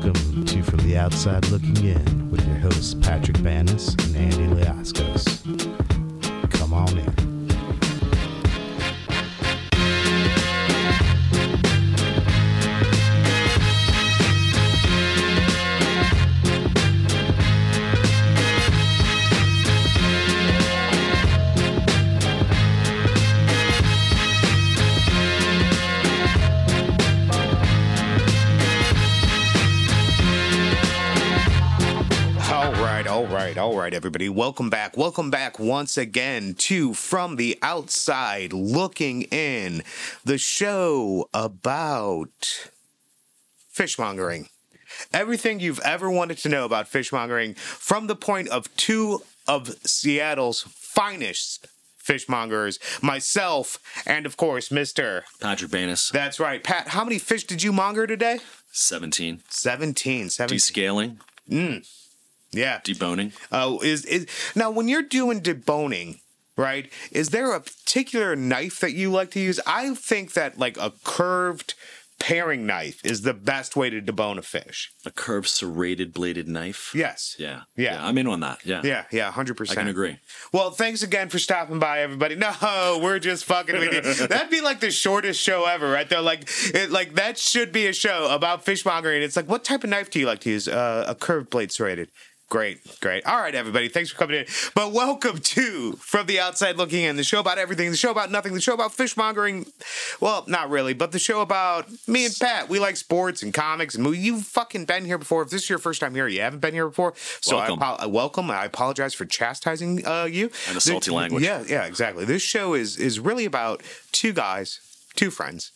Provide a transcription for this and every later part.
Welcome to From the Outside Looking In with your hosts Patrick Banis and Andy Leaskos. Come on in. Everybody. Welcome back. Welcome back once again to From the Outside Looking In, the show about fishmongering. Everything you've ever wanted to know about fishmongering from the point of two of Seattle's finest fishmongers, myself, and of course, Mr. Patrick Banis, That's right. Pat, how many fish did you monger today? 17. 17. 17. Descaling, mm. Yeah. deboning. Oh, is is now when you're doing deboning, right? Is there a particular knife that you like to use? I think that like a curved paring knife is the best way to debone a fish. A curved serrated bladed knife. Yes. Yeah. Yeah. I'm in on that. Yeah. Yeah, yeah, 100%. I can agree. Well, thanks again for stopping by, everybody. No, we're just fucking with you. That'd be like the shortest show ever, right there. Like, it, like that should be a show about fishmongering. It's like, what type of knife do you like to use? Uh, a curved blade serrated. Great, great. All right, everybody. Thanks for coming in. But welcome to From the Outside Looking In, the show about everything, the show about nothing, the show about fishmongering. Well, not really, but the show about me and Pat. We like sports and comics and movies. You've fucking been here before. If this is your first time here, you haven't been here before. So Welcome. I apo- welcome. I apologize for chastising uh, you And the salty language. Yeah, yeah, exactly. This show is is really about two guys, two friends.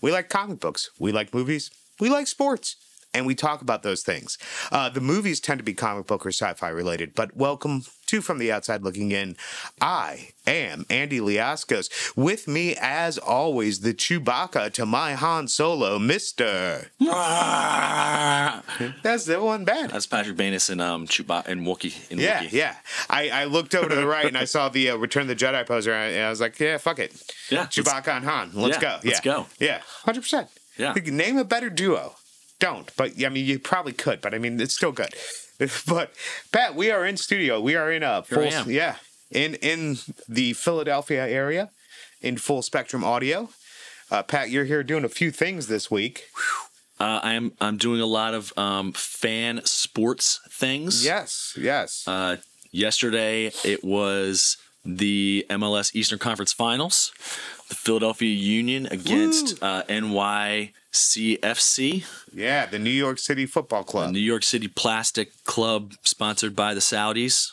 We like comic books. We like movies. We like sports. And we talk about those things. Uh, the movies tend to be comic book or sci fi related, but welcome to From the Outside Looking In. I am Andy Liascos. With me, as always, the Chewbacca to my Han Solo, Mr. That's the one bad. That's Patrick Banis and um Chewbacca and Wookie. In Yeah, Wookiee. yeah. I, I looked over to the right and I saw the uh, Return of the Jedi poster and I was like, yeah, fuck it. Yeah, Chewbacca and Han. Let's Yeah, go. let's yeah. go. Yeah, 100%. Yeah. Name a better duo. Don't, but I mean, you probably could, but I mean, it's still good. But Pat, we are in studio. We are in a full, yeah, in in the Philadelphia area, in full spectrum audio. Uh, Pat, you're here doing a few things this week. Uh, I'm I'm doing a lot of um fan sports things. Yes, yes. Uh, yesterday it was the MLS Eastern Conference Finals. The Philadelphia Union against uh, NYCFC. yeah, the New York City Football the Club. New York City Plastic Club, sponsored by the Saudis,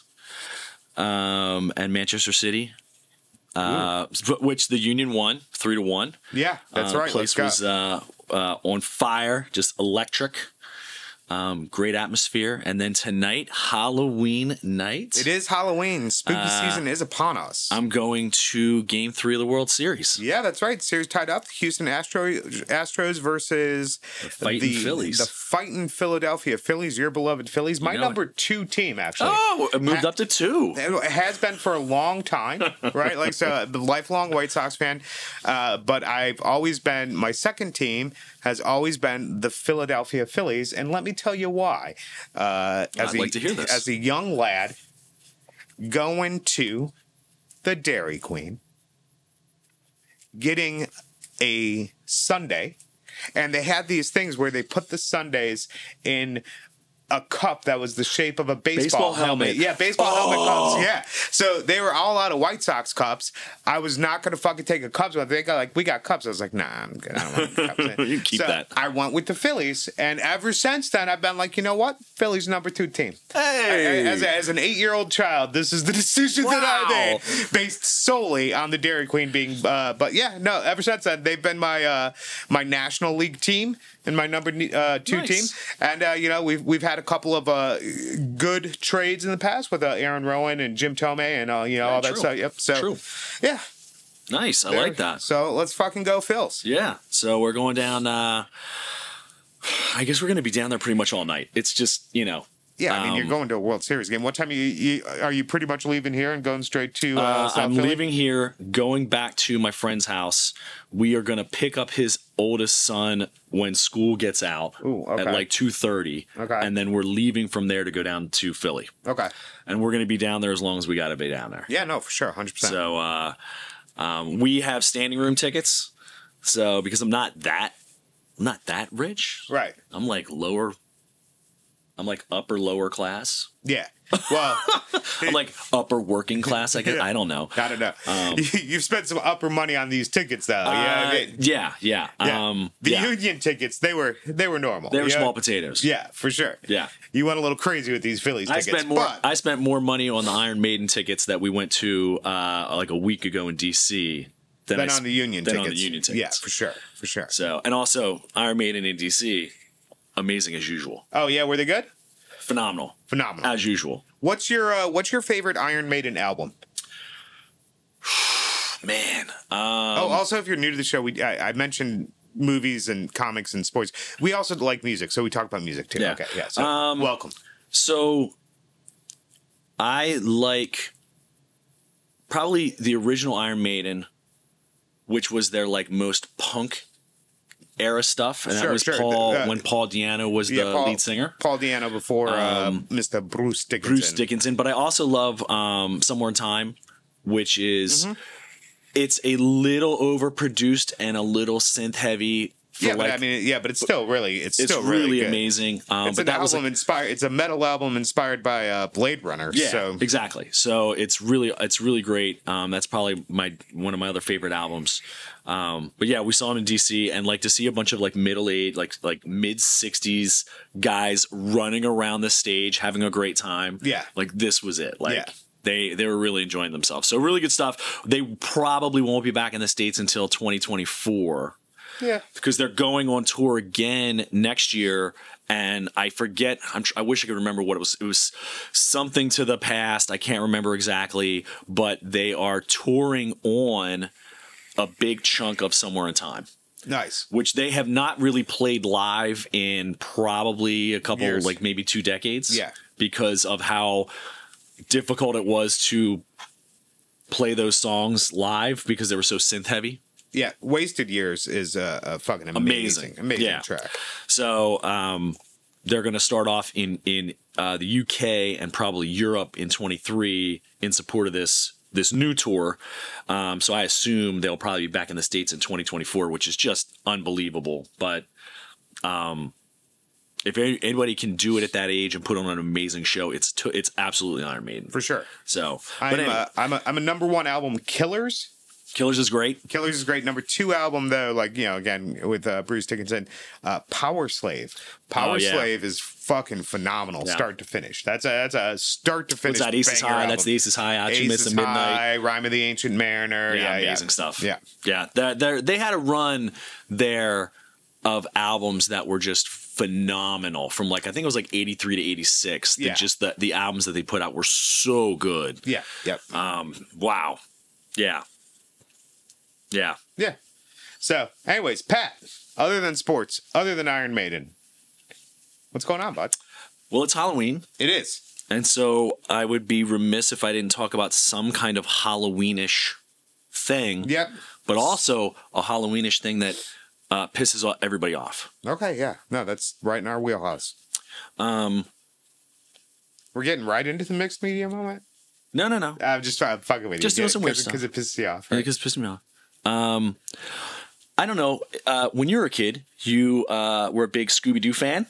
um, and Manchester City, uh, which the Union won three to one. yeah, that's Uh, right. Let's Place go. was uh, uh, on fire, just electric. Um, great atmosphere, and then tonight, Halloween night. It is Halloween. Spooky season is upon us. Uh, I'm going to Game Three of the World Series. yeah, that's right. Series tied up. Houston Astro Astros versus the fighting Phillies. The fighting Philadelphia Phillies, your beloved Phillies. My know number two team, actually. Oh, it moved up to two. It has been for a long time, right? Like so, the lifelong White Sox fan. Uh, but I've always been my second team has always been the Philadelphia Phillies, and let me tell you why. Uh, as I'd a, like to hear this. As a young lad, going to the Dairy Queen, getting a sundae, and they had these things where they put the sundaes in a cup that was the shape of a baseball, Baseball helmet. Yeah, baseball helmet cups. Yeah. So they were all out of White Sox cups. I was not gonna fucking take a cups, but they got like we got cups. I was like, nah, I'm good. I don't want cups. You keep so that. I went with the Phillies, and ever since then, I've been like, you know what? Phillies number two team. Hey, As, a, as an eight year old child, this is the decision that I made based solely on the Dairy Queen being. Uh, but yeah, no. Ever since then, they've been my uh, my National League team and my number uh, two Nice. team. And uh, you know, we've we've had a couple of uh, good trades in the past with uh, Aaron Rowand and Jim Thome and uh, you know all that stuff. Yep. So True. yeah, nice. I like that. So let's fucking go, Phils. Yeah. So we're going down. Uh, I guess we're going to be down there pretty much all night. It's just you know Yeah, I mean, you're Um, going to a World Series game. What time are you, you are you pretty much leaving here and going straight to uh, Uh, I'm Philly? leaving here, going back to my friend's house. We are going to pick up his oldest son when school gets out Ooh, okay. at like 2:30, Okay. and then we're leaving from there to go down to Philly, Okay. and we're going to be down there as long as we got to be down there. Yeah, no, for sure, hundred percent. So uh, um, we have standing room tickets. So because I'm not that, I'm not that rich. Right. I'm like lower. I'm like upper lower class. Yeah. Well, I'm like upper working class. I guess I don't know. I don't know. Um, You've spent some upper money on these tickets, though. yeah. I Uh, mean, yeah, yeah. yeah. Um, the yeah. Union tickets, they were they were normal. they were small potatoes. Yeah, for sure. Yeah. You went a little crazy with these Phillies I spent more. but I spent more money on the Iron Maiden tickets that we went to uh, like a week ago in DC than, then I on the Union than tickets. on the Union Yeah, for sure, for sure. So and also Iron Maiden in DC, amazing as usual, Oh yeah, were they good? phenomenal Phenomenal. as usual. What's your uh, What's your favorite Iron Maiden album? Man, um, oh, also, if you're new to the show, we I, I mentioned movies and comics and sports. We also like music, so we talk about music too. Yeah. Okay, yeah. So Um, welcome. So I like probably the original Iron Maiden, which was their like most punk era stuff, and Sure, that was sure. Paul Uh, when Paul Di'Anno was Yeah, the Paul- lead singer. Paul Di'Anno before uh, Um, Mr. Bruce Dickinson. Bruce Dickinson, but I also love um, Somewhere in Time, which is Mm-hmm. it's a little overproduced and a little synth heavy. Yeah, like, but I mean, yeah, but it's still really, it's, it's still really, really, amazing. Um, It's but an that album was like, inspired. It's a metal album inspired by uh, Blade Runner. Yeah, so exactly. So it's really it's really great. Um, that's probably my one of my other favorite albums. Um, but yeah, we saw him in DC, and like to see a bunch of like middle age, like like mid sixties guys running around the stage having a great time. Yeah. like this was it. Like. Yeah. They, they were really enjoying themselves. So really good stuff. They probably won't be back in the States until 2024 yeah, because they're going on tour again next year and i forget I'm, i wish i could remember what it was it was something to the past i can't remember exactly but they are touring on a big chunk of somewhere in time nice. which they have not really played live in probably a couple Years. like maybe two decades Yeah. because of how difficult it was to play those songs live because they were so synth heavy Yeah, Wasted Years is a, a fucking amazing, Amazing. amazing Yeah. track. So um, they're going to start off in in uh, the UK and probably Europe in 23 in support of this this new tour. Um, so I assume they'll probably be back in the states in 2024, which is just unbelievable. But um, if anybody can do it at that age and put on an amazing show, it's it's absolutely Iron Maiden. For sure. So, I'm, anyway, uh, I'm, a, I'm a number one album, Killers. Killers is great. Killers is great. Number two album, though, like, you know, again, with uh, Bruce Dickinson, uh, Power Slave. Power Oh, yeah. Slave is fucking phenomenal, Yeah. start to finish. That's a that's a start to finish. What's that? Ace is banger High. album. That's the Aces High. Ace the midnight. High, Rhyme of the Ancient Mariner. yeah, Yeah, yeah. amazing stuff. Yeah. yeah. They're, they're, they had a run there of albums that were just phenomenal. From like I think it was like eighty three to eighty six. Yeah. Just the the albums that they put out were so good. Yeah. Yep. Um, wow. Yeah. Yeah. Yeah. So, anyways, Pat, other than sports, other than Iron Maiden, what's going on, bud? Well, it's Halloween. It is. And so I would be remiss if I didn't talk about some kind of Halloweenish thing, Yep. but also a Halloweenish thing that uh, pisses everybody off. Okay, yeah. No, that's right in our wheelhouse. Um, We're getting right into the mixed media moment. no, no, no. I'm just trying to fucking with you. Just you. doing some weird stuff. Because it pisses you off. Right? because it pissed me off. Um, I don't know. Uh, when you were a kid, you uh, were a big Scooby Doo fan.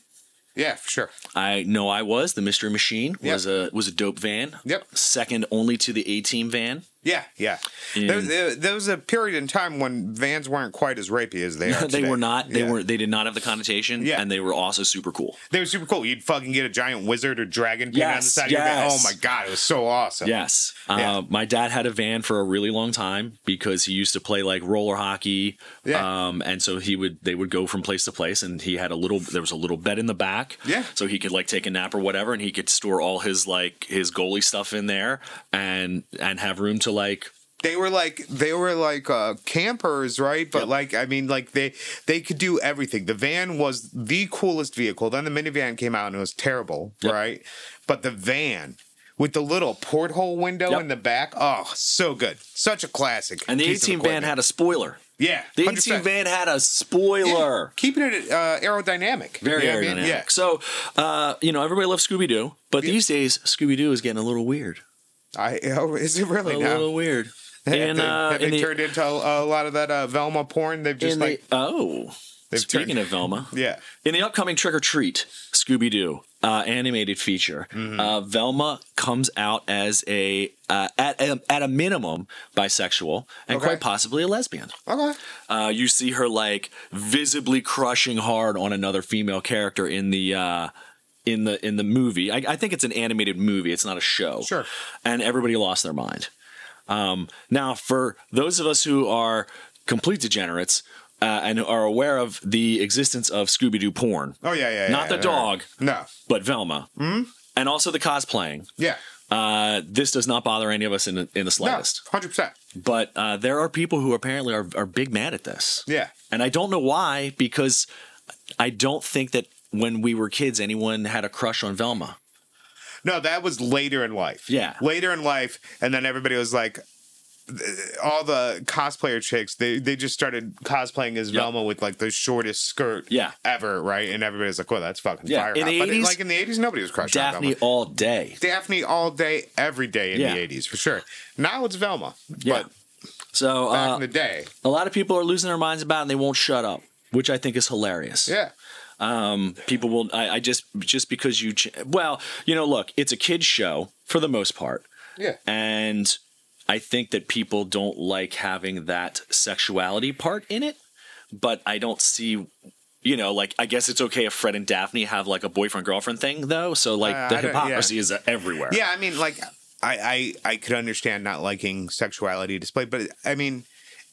Yeah, for sure. I know I was. The Mystery Machine Yep. was a was a dope van. Yep. Second only to the A Team van. Yeah, yeah. There, there, there was a period in time when vans weren't quite as rapey as they are. they today. were not. They Yeah. were. They did not have the connotation. Yeah. And they were also super cool. They were super cool. You'd fucking get a giant wizard or dragon painted on the Yes, side of your van. Oh my god, it was so awesome. Yes. Yeah. Uh, my dad had a van for a really long time because he used to play like roller hockey. Yeah. Um, and so he would they would go from place to place and he had a little there was a little bed in the back. Yeah. So he could like take a nap or whatever and he could store all his like his goalie stuff in there and and have room to like they were like they were like uh campers right but Yep. like i mean like they they could do everything the van was the coolest vehicle then the minivan came out and it was terrible Yep. right but the van with the little porthole window Yep. in the back oh so good such a classic And the A Team van had a spoiler. yeah The 100%. A Team van had a Yeah, spoiler. keeping it uh, aerodynamic Very You know what I aerodynamic. mean? yeah So, uh, you know, everybody loves Scooby Doo, but Yeah. these days, Scooby Doo is getting a little weird. I, oh, is it really A now? little weird. Have And, they, uh, have in they the- turned into a, a lot of that uh, Velma porn? They've just like the, oh, They've speaking turned- of Velma, yeah. in the upcoming Trick or Treat Scooby Doo uh, animated feature, Mm-hmm. uh, Velma comes out as a uh, at a, at a minimum bisexual and Okay. quite possibly a lesbian. Okay. Uh, you see her like visibly crushing hard on another female character in the uh, in the in the movie. I, I think it's an animated movie. It's not a show. Sure. And everybody lost their mind. Um, now, for those of us who are complete degenerates uh, and are aware of the existence of Scooby Doo porn, Oh yeah, yeah. Not yeah, the yeah. dog. No. but Velma, Hmm. and also the cosplaying, Yeah. uh, this does not bother any of us in the, in the slightest. Hundred percent. But uh, there are people who apparently are, are big mad at this. Yeah. And I don't know why, because I don't think that when we were kids, anyone had a crush on Velma. No, that was later in life. Yeah. Later in life, and then everybody was like, all the cosplayer chicks, they they just started cosplaying as Yep. Velma with like the shortest skirt Yeah. ever, right? And everybody's like, well, that's fucking Yeah, fire. in hot. the But 80s, like in the eighties, nobody was crushing on Daphne Velma. all day. Daphne all day, every day in Yeah. the eighties for sure. Now it's Velma, Yeah. but So back uh, in the day, a lot of people are losing their minds about it and they won't shut up, which I think is hilarious. yeah, Um, people will, I, I just, just because you, ch- well, you know, look, it's a kid's show for the most part. yeah, And I think that people don't like having that sexuality part in it, but I don't see, you know, like I guess it's okay if Fred and Daphne have like a boyfriend girlfriend thing though. So like Uh, the hypocrisy is everywhere. yeah. I mean, like, I I I could understand not liking sexuality displayed, but I mean.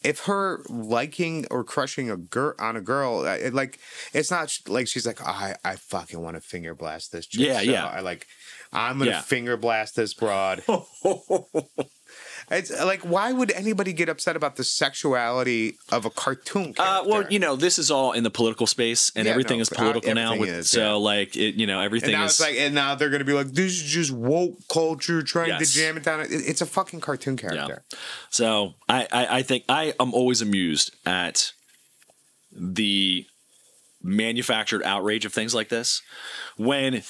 If her liking or crushing a girl on a girl, it, like it's not sh- like she's like, "Oh, I I fucking want to finger blast this. Chick, Yeah, so yeah. I like, I'm gonna Yeah. finger blast this broad. it's like, why would anybody get upset about the sexuality of a cartoon? Character? Uh, well, you know, this is all in the political space, and Yeah, everything no, is uh, political now. everything With, is, so, yeah. like, it, you know, And everything now is it's like, and now they're gonna be like, this is just woke culture trying Yes. to jam it down. It- It's a fucking cartoon character. So I, I, I think I am always amused at the manufactured outrage of things like this. When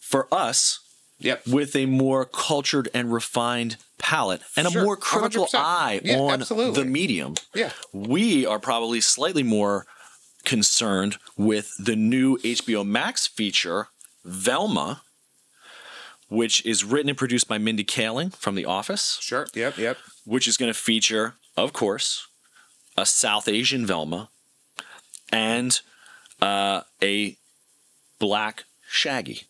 for us, Yep. with a more cultured and refined palate and a more critical 100%. eye Yeah, on absolutely. the medium, Yeah. we are probably slightly more concerned with the new HBO Max feature, Velma, which is written and produced by Mindy Kaling from The Office Sure. Yep. Yep. which is going to feature, of course, a South Asian Velma and uh, a black Shaggy.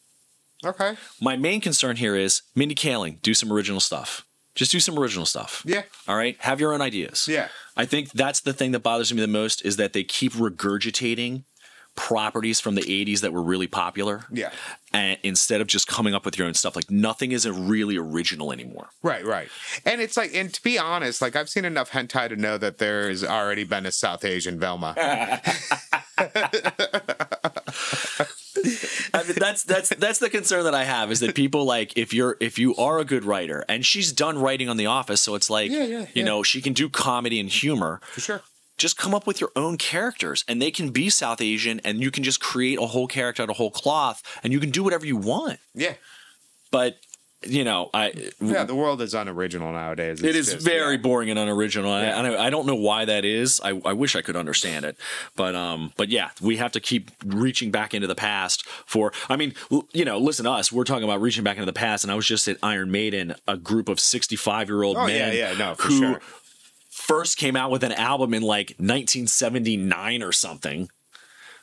Okay. My main concern here is Mindy Kaling, do some original stuff. Just do some original stuff. Yeah. All right. Have your own ideas. Yeah. I think that's the thing that bothers me the most is that they keep regurgitating properties from the 80s that were really popular. Yeah. And instead of just coming up with your own stuff, like nothing is really original anymore. Right. Right. And it's like, and to be honest, like I've seen enough hentai to know that there has already been a South Asian Velma. I mean, that's that's that's the concern that I have is that people like if you're if you are a good writer and she's done writing on The Office, so it's like Yeah, yeah, you yeah. know she can do comedy and humor. For sure. Just come up with your own characters, and they can be South Asian, and you can just create a whole character out of whole cloth, and you can do whatever you want. Yeah. But you know, I Yeah. The world is unoriginal nowadays. it It's just- very yeah. boring and unoriginal. Yeah. I, I, don't, I don't know why that is. I, I wish I could understand it, but um, but yeah, we have to keep reaching back into the past for. I mean, you know, listen to us. We're talking about reaching back into the past, and I was just at Iron Maiden, a group of sixty-five year old Oh, men. yeah, yeah, no, for who sure. First came out with an album in like 1979 or something.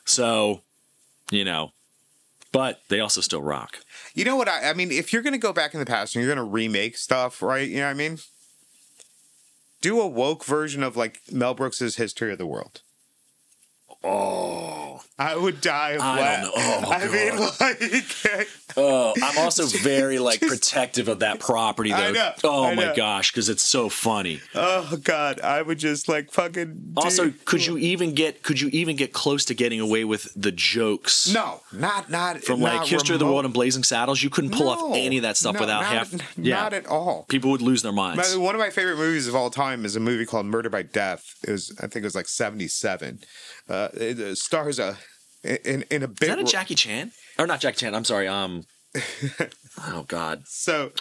So, you know, but they also still rock. You know what? I, I mean, if you're going to go back in the past and you're going to remake stuff, right? You know what I mean? Do a woke version of like Mel Brooks's History of the World. Oh, I would die of I laugh. don't know. Oh, I mean, like, Oh, I'm also very like protective of that property though. I know, oh I my know. gosh, because it's so funny. oh god, I would just like fucking. Also, dude. could you even get could you even get close to getting away with the jokes No, not not from like not History of the. World and Blazing Saddles? You couldn't pull No. off any of that stuff No, without not, half. Not yeah, at all. people would lose their minds. One of my favorite movies of all time is a movie called Murder by Death. It was, I think, it was like '77. Uh, it uh, stars a in in a bit. Is that a Jackie Chan or not Jackie Chan? I'm sorry. Um. oh God. so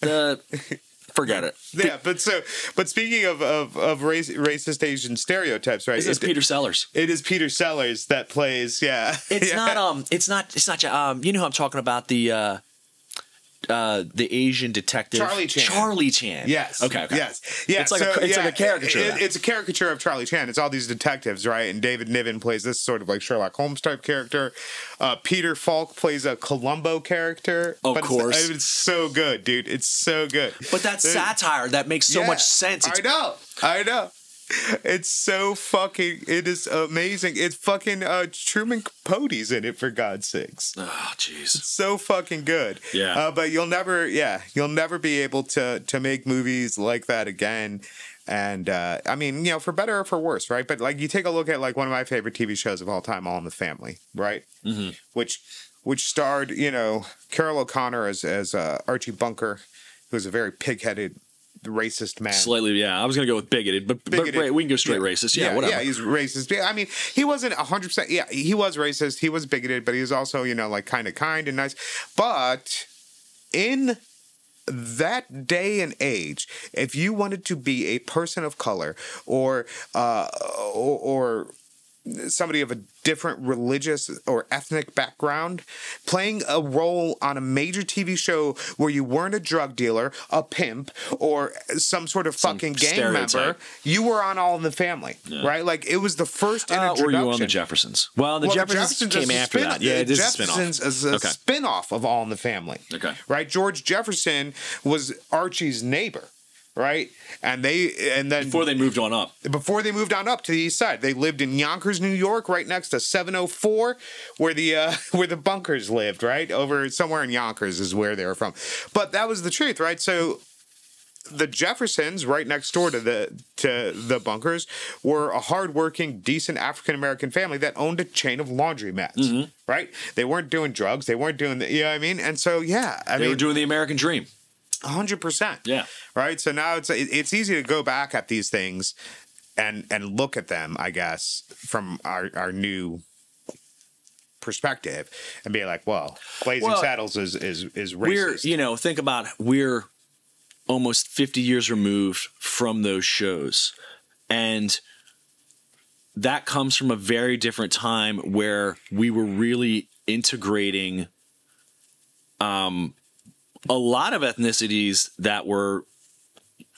The forget it. yeah, but so but speaking of of, of race, racist Asian stereotypes, right? This is it- Peter Sellers. It is Peter Sellers that plays. Yeah, It's Yeah. not um. It's not. It's not. Um. You know who I'm talking about the. uh uh, the Asian detective Charlie Chan. Charlie Chan. Yes. Okay. okay. Yes. Yeah. It's like a- it's yeah, like a caricature of it- it's a caricature of Charlie Chan. It's all these detectives, right? And David Niven plays this sort of like Sherlock Holmes type character. Uh, Peter Falk plays a Columbo character. Of but it's- course. it's, so good, dude. It's so good. But that's It- satire that makes so Yeah, much sense. It's I know. I know. It's so fucking. It is amazing. It's fucking uh, Truman Capote's in it for God's sakes. Oh, jeez. so fucking good. Yeah. Uh, but you'll never, yeah, you'll never be able to to make movies like that again. And uh, I mean, you know, for better or for worse, right? But like, you take a look at like one of my favorite TV shows of all time, All in the Family, right? Mm-hmm. Which which starred, you know, Carroll O'Connor as as uh, Archie Bunker, who was a very pig-headed, racist man. Slightly, yeah. I was gonna go with bigoted, but, Bigoted. but right, we can go straight Yeah. racist. Yeah, whatever. Yeah, he's racist. I mean, he wasn't 100%. Yeah, he was racist. He was bigoted, but he was also, you know, like kind of kind and nice. But in that day and age, if you wanted to be a person of color or, uh, or, or somebody of a different religious or ethnic background, playing a role on a major TV show where you weren't a drug dealer, a pimp, or some sort of Some fucking gang stereotype. member, you were on All in the Family, right? Like it was the first Uh, introduction. or you on the Jeffersons? Well, the Well, Jeffersons, came is a after spin- that. Yeah, it is Jeffersons spin-off. is a Okay. spin-off of All in the Family. Okay. Right? George Jefferson was Archie's neighbor, right? And they and then Before they moved on up. before they moved on up to the east side. They lived in Yonkers, New York, right next to 704, where the uh, where the bunkers lived, right over somewhere in Yonkers is where they were from. But that was the truth, right? So the Jeffersons, right next door to the to the bunkers, were a hardworking, decent African American family that owned a chain of laundromats. Mm-hmm. Right? They weren't doing drugs. They weren't doing the, you know what I mean? And so, yeah, I They mean, were doing the American dream. Hundred percent. Yeah. Right. So now it's it's easy to go back at these things and and look at them, I guess, from our our new perspective and be like, well, Blazing Well, Saddles is is is We're, racist. you know, think about we're almost 50 years removed from those shows. And that comes from a very different time where we were really integrating um a lot of ethnicities that were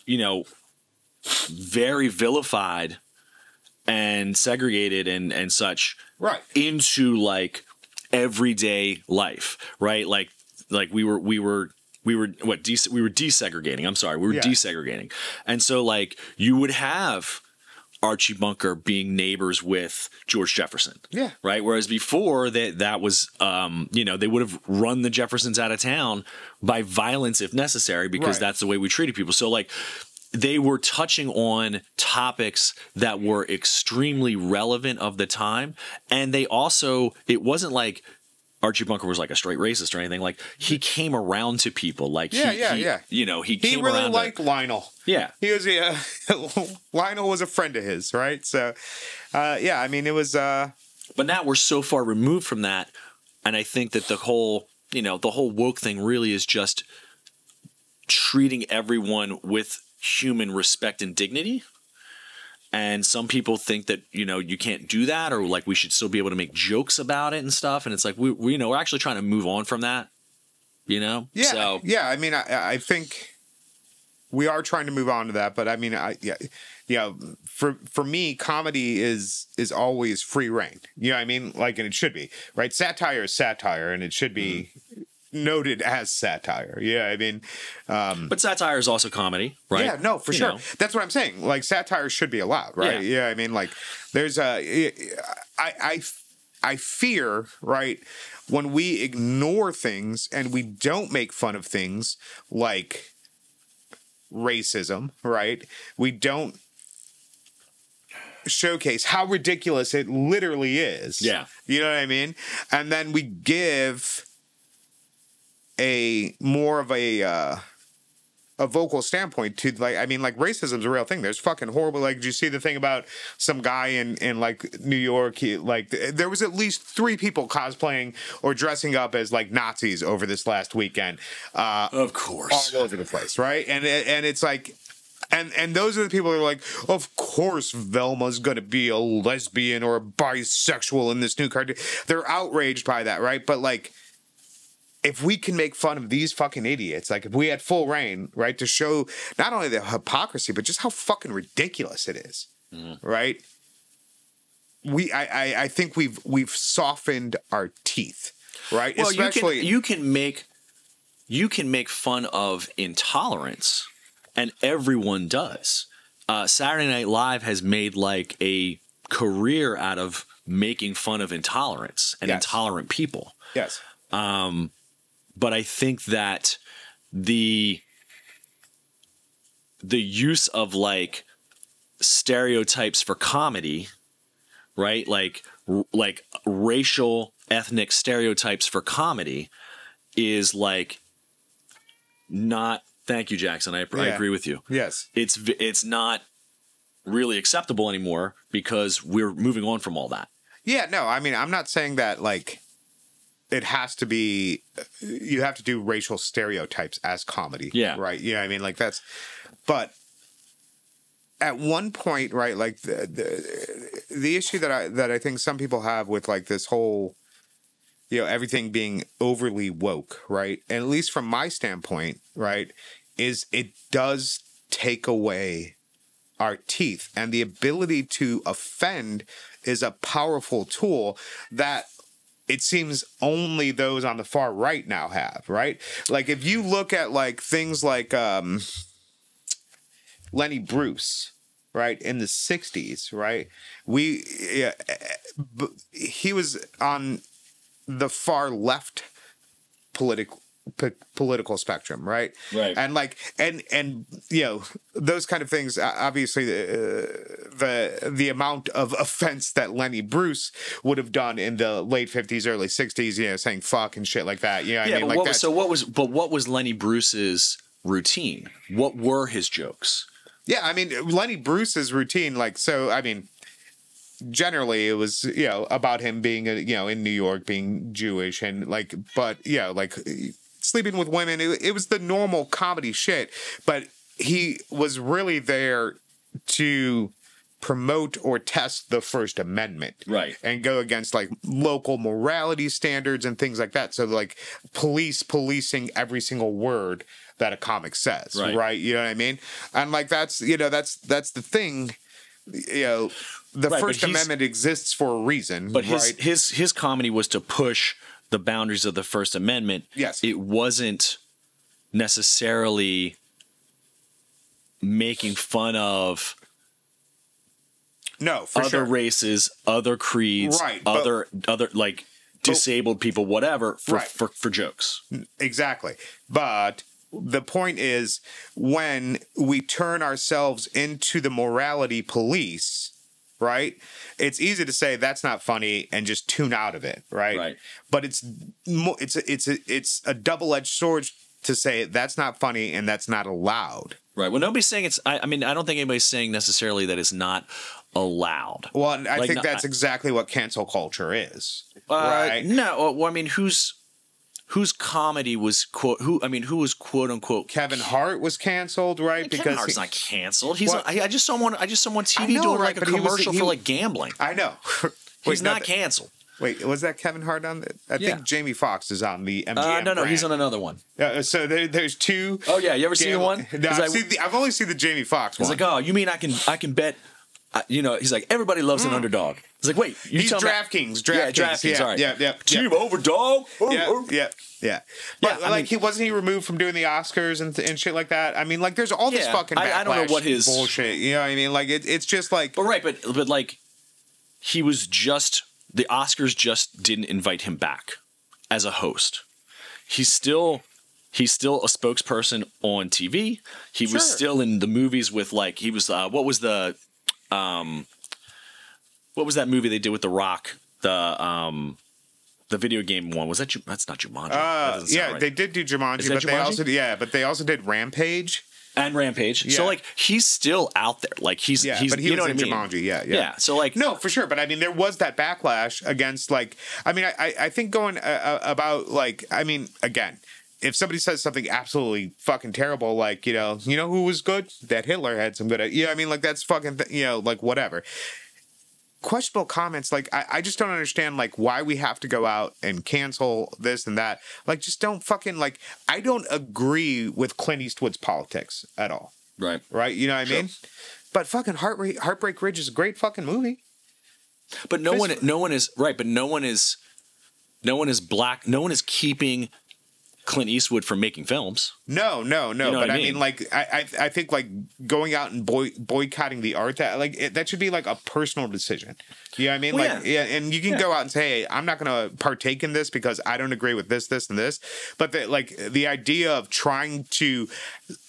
you know very vilified and segregated and and such right. into like everyday life, right? Like like we were we were we were what des- we were desegregating. I'm sorry, we were Yeah. desegregating, and so like you would have Archie Bunker being neighbors with George Jefferson. Yeah. Right. Whereas before that that was um, you know, they would have run the Jeffersons out of town by violence if necessary because Right. that's the way we treated people. So like they were touching on topics that were extremely relevant of the time. And they also it wasn't like Archie Bunker was like a straight racist or anything. Like he came around to people. Like Yeah, he, yeah, he- yeah. You know, he, He came really around to- liked Lionel. yeah. He was yeah, Lionel was a friend of his, right? So, uh, yeah, I mean, it was uh, But now we're so far removed from that, and I think that the whole, you know, the whole woke thing really is just treating everyone with human respect and dignity. And some people think that you know you can't do that, or like we should still be able to make jokes about it and stuff. And it's like we, we you know, we're actually trying to move on from that. You know, Yeah, So yeah. I mean, I, I think we are trying to move on to that, but I mean, I yeah, yeah. For for me, comedy is is always free rein. You know what I mean? Like, and it should be right. Satire is satire, and it should be Mm-hmm. Noted as satire. Yeah, I mean, um, but satire is also comedy, right? yeah, no, for You sure. know. That's what I'm saying. Like, satire should be allowed, right? Yeah. Yeah, I mean, like, there's a, I, I I fear, right, when we ignore things and we don't make fun of things like racism, right? We don't showcase how ridiculous it literally is. Yeah. You know what I mean? And then we give a more of a uh a vocal standpoint to like I mean like racism's a real thing. There's fucking horrible like did you see the thing about some guy in in like New York he, like there was at least 3 people cosplaying or dressing up as like Nazis over this last weekend. Uh Of course. all over the place, right? And and it's like and and those are the people who are like, of course Velma's gonna be a lesbian or a bisexual in this new cartoon. They're outraged by that, right? But like if we can make fun of these fucking idiots, like if we had full rein, right, to show not only the hypocrisy, but just how fucking ridiculous it is, right? We, I, I, I think we've we've softened our teeth, right? Well, Especially, you can, you can make you can make fun of intolerance, and everyone does. Uh, Saturday Night Live has made like a career out of making fun of intolerance and Yes. intolerant people. yes, but I think that the the use of like stereotypes for comedy, right? Like like racial ethnic stereotypes for comedy is like not thank you Jackson. I, I Yeah. agree with you. yes, It's it's not really acceptable anymore because we're moving on from all that. Yeah, no, I mean, I'm not saying that like it has to be you have to do racial stereotypes as comedy. Yeah. Right. Yeah, I mean like that's but at one point, right, like the the, the issue that I that I think some people have with like this whole you know, everything being overly woke, right? And at least from my standpoint, right, is it does take away our teeth and the ability to offend is a powerful tool that it seems only those on the far right now have right? Like if you look at like things like um lenny bruce right in the 60s right we yeah, b- he was on the far left political p- political spectrum right Right. and like and and you know those kind of things uh, obviously uh, the the amount of offense that lenny bruce would have done in the late 50s early 60s you know saying fuck and shit like that you know Yeah, i mean like what, that so what was but what was Lenny Bruce's routine? What were his jokes? Yeah, I mean Lenny Bruce's routine, like so. I mean, generally it was you know about him being a, you know in New York, being Jewish, and like, but you know, like sleeping with women. It, it was the normal comedy shit, but he was really there to promote or test the First Amendment, Right. and go against like local morality standards and things like that. So like police policing every single word that a comic says, Right. right? You know what I mean? And like that's you know that's that's the thing. You know, the Right, First Amendment exists for a reason, But his right? his his comedy was to push the boundaries of the First Amendment. Yes. It wasn't necessarily making fun of no, for other sure. races, other creeds, Right, but- other other like disabled people, whatever, for, Right. for for jokes. Exactly. But the point is when we turn ourselves into the morality police, right? It's easy to say that's not funny and just tune out of it, right? Right. But it's it's a, it's a, it's a double-edged sword to say that's not funny and that's not allowed. Right. Well, nobody's saying it's. I, I mean, I don't think anybody's saying necessarily that it's not allowed. Well, I Like, think no, that's I- exactly what cancel culture is. Uh, right? No. Well, I mean, whose whose comedy was quote? Who? I mean, who was quote unquote? Kevin Hart was canceled, right? Kevin Hart's he- not canceled. He's. What? I, I just saw him on. I just saw him on TV know, doing right, like a he was- commercial he for like gambling. I know. He's Wait, no, not canceled. Wait, was that Kevin Hart on? The, I Yeah. think Jamie Foxx is on the MGM. Uh, no, no, he's on another one. Uh, so there, there's two. Oh yeah, you ever seen the one? No, I've, like, seen the, I've only seen the Jamie Foxx one. he's like, oh, you mean I can I can bet? You know, he's like, everybody loves an underdog. He's like, wait, you he's me- DraftKings. Yeah, DraftKings. DraftKings. Yeah, right. yeah, yeah, Team yeah. over dog. Yeah, yeah, yeah. But Yeah, like, mean- he wasn't he removed from doing the Oscars and, and shit like that. I mean, like, there's all this Yeah, fucking. I- I don't know what his- bullshit. You know what I mean? Like, it, it's just like But right, but but like he was just the Oscars just didn't invite him back as a host. He's still he's still a spokesperson on TV. He Sure. was still in the movies with like he was uh, what was the um what was that movie they did with The Rock? The um the video game one was that Ju- that's not Jumanji. Uh, yeah, right. they did do Jumanji, but they Jumanji? also yeah, but they also did Rampage. and Rampage. Yeah. So like he's still out there. Like he's Yeah, he's but he you know was what in I mean? Jumanji. Yeah, yeah. Yeah. So like No, for sure. But I mean, there was that backlash against like. I mean, I I, I think going uh, uh, about like. I mean, again. If somebody says something absolutely fucking terrible, like you know, you know who was good? That Hitler had some good. Yeah, I mean, like that's fucking, th- you know, like whatever. Questionable comments, like I, I just don't understand, like why we have to go out and cancel this and that. Like, just don't fucking like. I don't agree with Clint Eastwood's politics at all right. right? You know what I mean? But fucking Heartbreak, Heartbreak Ridge is a great fucking movie. But no Fist- one, no one is right. But no one is, no one is black. No one is keeping Clint Eastwood from making films. No, no, no. You know but I I mean, mean? like, I, I, I think like going out and boy, boycotting the art that like it, that should be like a personal decision. You know what I mean? Well, like, yeah. and you can Yeah. go out and say, hey, I'm not going to partake in this because I don't agree with this, this, and this. But the, like the idea of trying to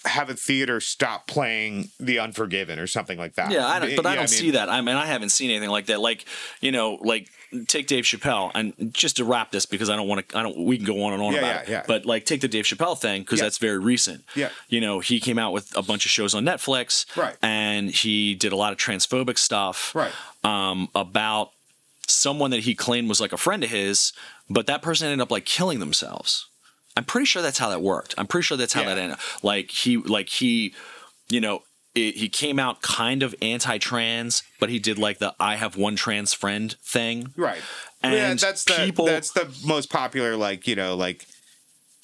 have a theater stop playing The Unforgiven or something like that. Yeah, I don't, but I don't see that. I mean, I haven't seen anything like that. Like, you know, like take Dave Chappelle and just to wrap this because I don't want to. I don't. We can go on and on Yeah, about yeah, it. yeah. But like, take the Dave Chappelle thing because that's very recent. Yeah. You know, he came out with a bunch of shows on Netflix. Right. And he did a lot of transphobic stuff. Right. Um, about someone that he claimed was like a friend of his, but that person ended up like killing themselves. I'm pretty sure that's how that worked. I'm pretty sure that's how Yeah. that ended. Like he, like he, you know, it, he came out kind of anti-trans, but he did like the "I have one trans friend" thing. Right. And yeah, that's the people- that's the most popular. Like you know, like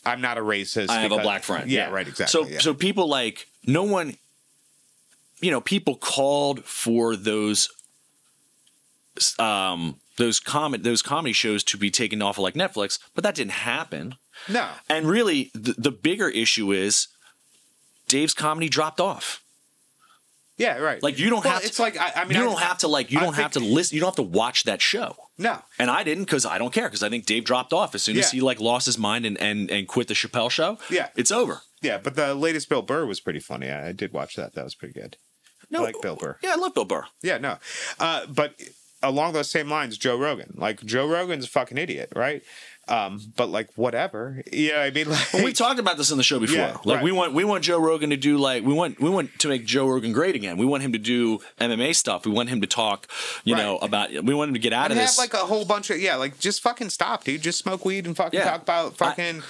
I'm not a racist. I have a black friend. Yeah, right. Exactly. So, yeah. so people like no one, you know, people called for those, um, those comment those comedy shows to be taken off of like Netflix, but that didn't happen. No. And really, the, the bigger issue is Dave's comedy dropped off. Yeah, right. Like you don't Well, have. It's to, like I, I mean, you I- don't have to like. You I don't have to listen. You don't have to watch that show. No. And I didn't because I don't care because I think Dave dropped off as soon as he like lost his mind and and and quit the Chappelle show. Yeah. it's over. Yeah, but the latest Bill Burr was pretty funny. I, did watch that. That was pretty good. I like Bill Burr. Yeah, I love Bill Burr. Yeah, no. Uh, but along those same lines, Joe Rogan. Like Joe Rogan's a fucking idiot, right? Um, but like whatever. Yeah, I mean, like Well, we talked about this in the show before. Yeah, like right. we want we want Joe Rogan to do like we want we want to make Joe Rogan great again. We want him to do MMA stuff. We want him to talk, you Right. know, about we want him to get out and of have this. like a whole bunch of yeah, like just fucking stop, dude. Just smoke weed and fucking Yeah. talk about fucking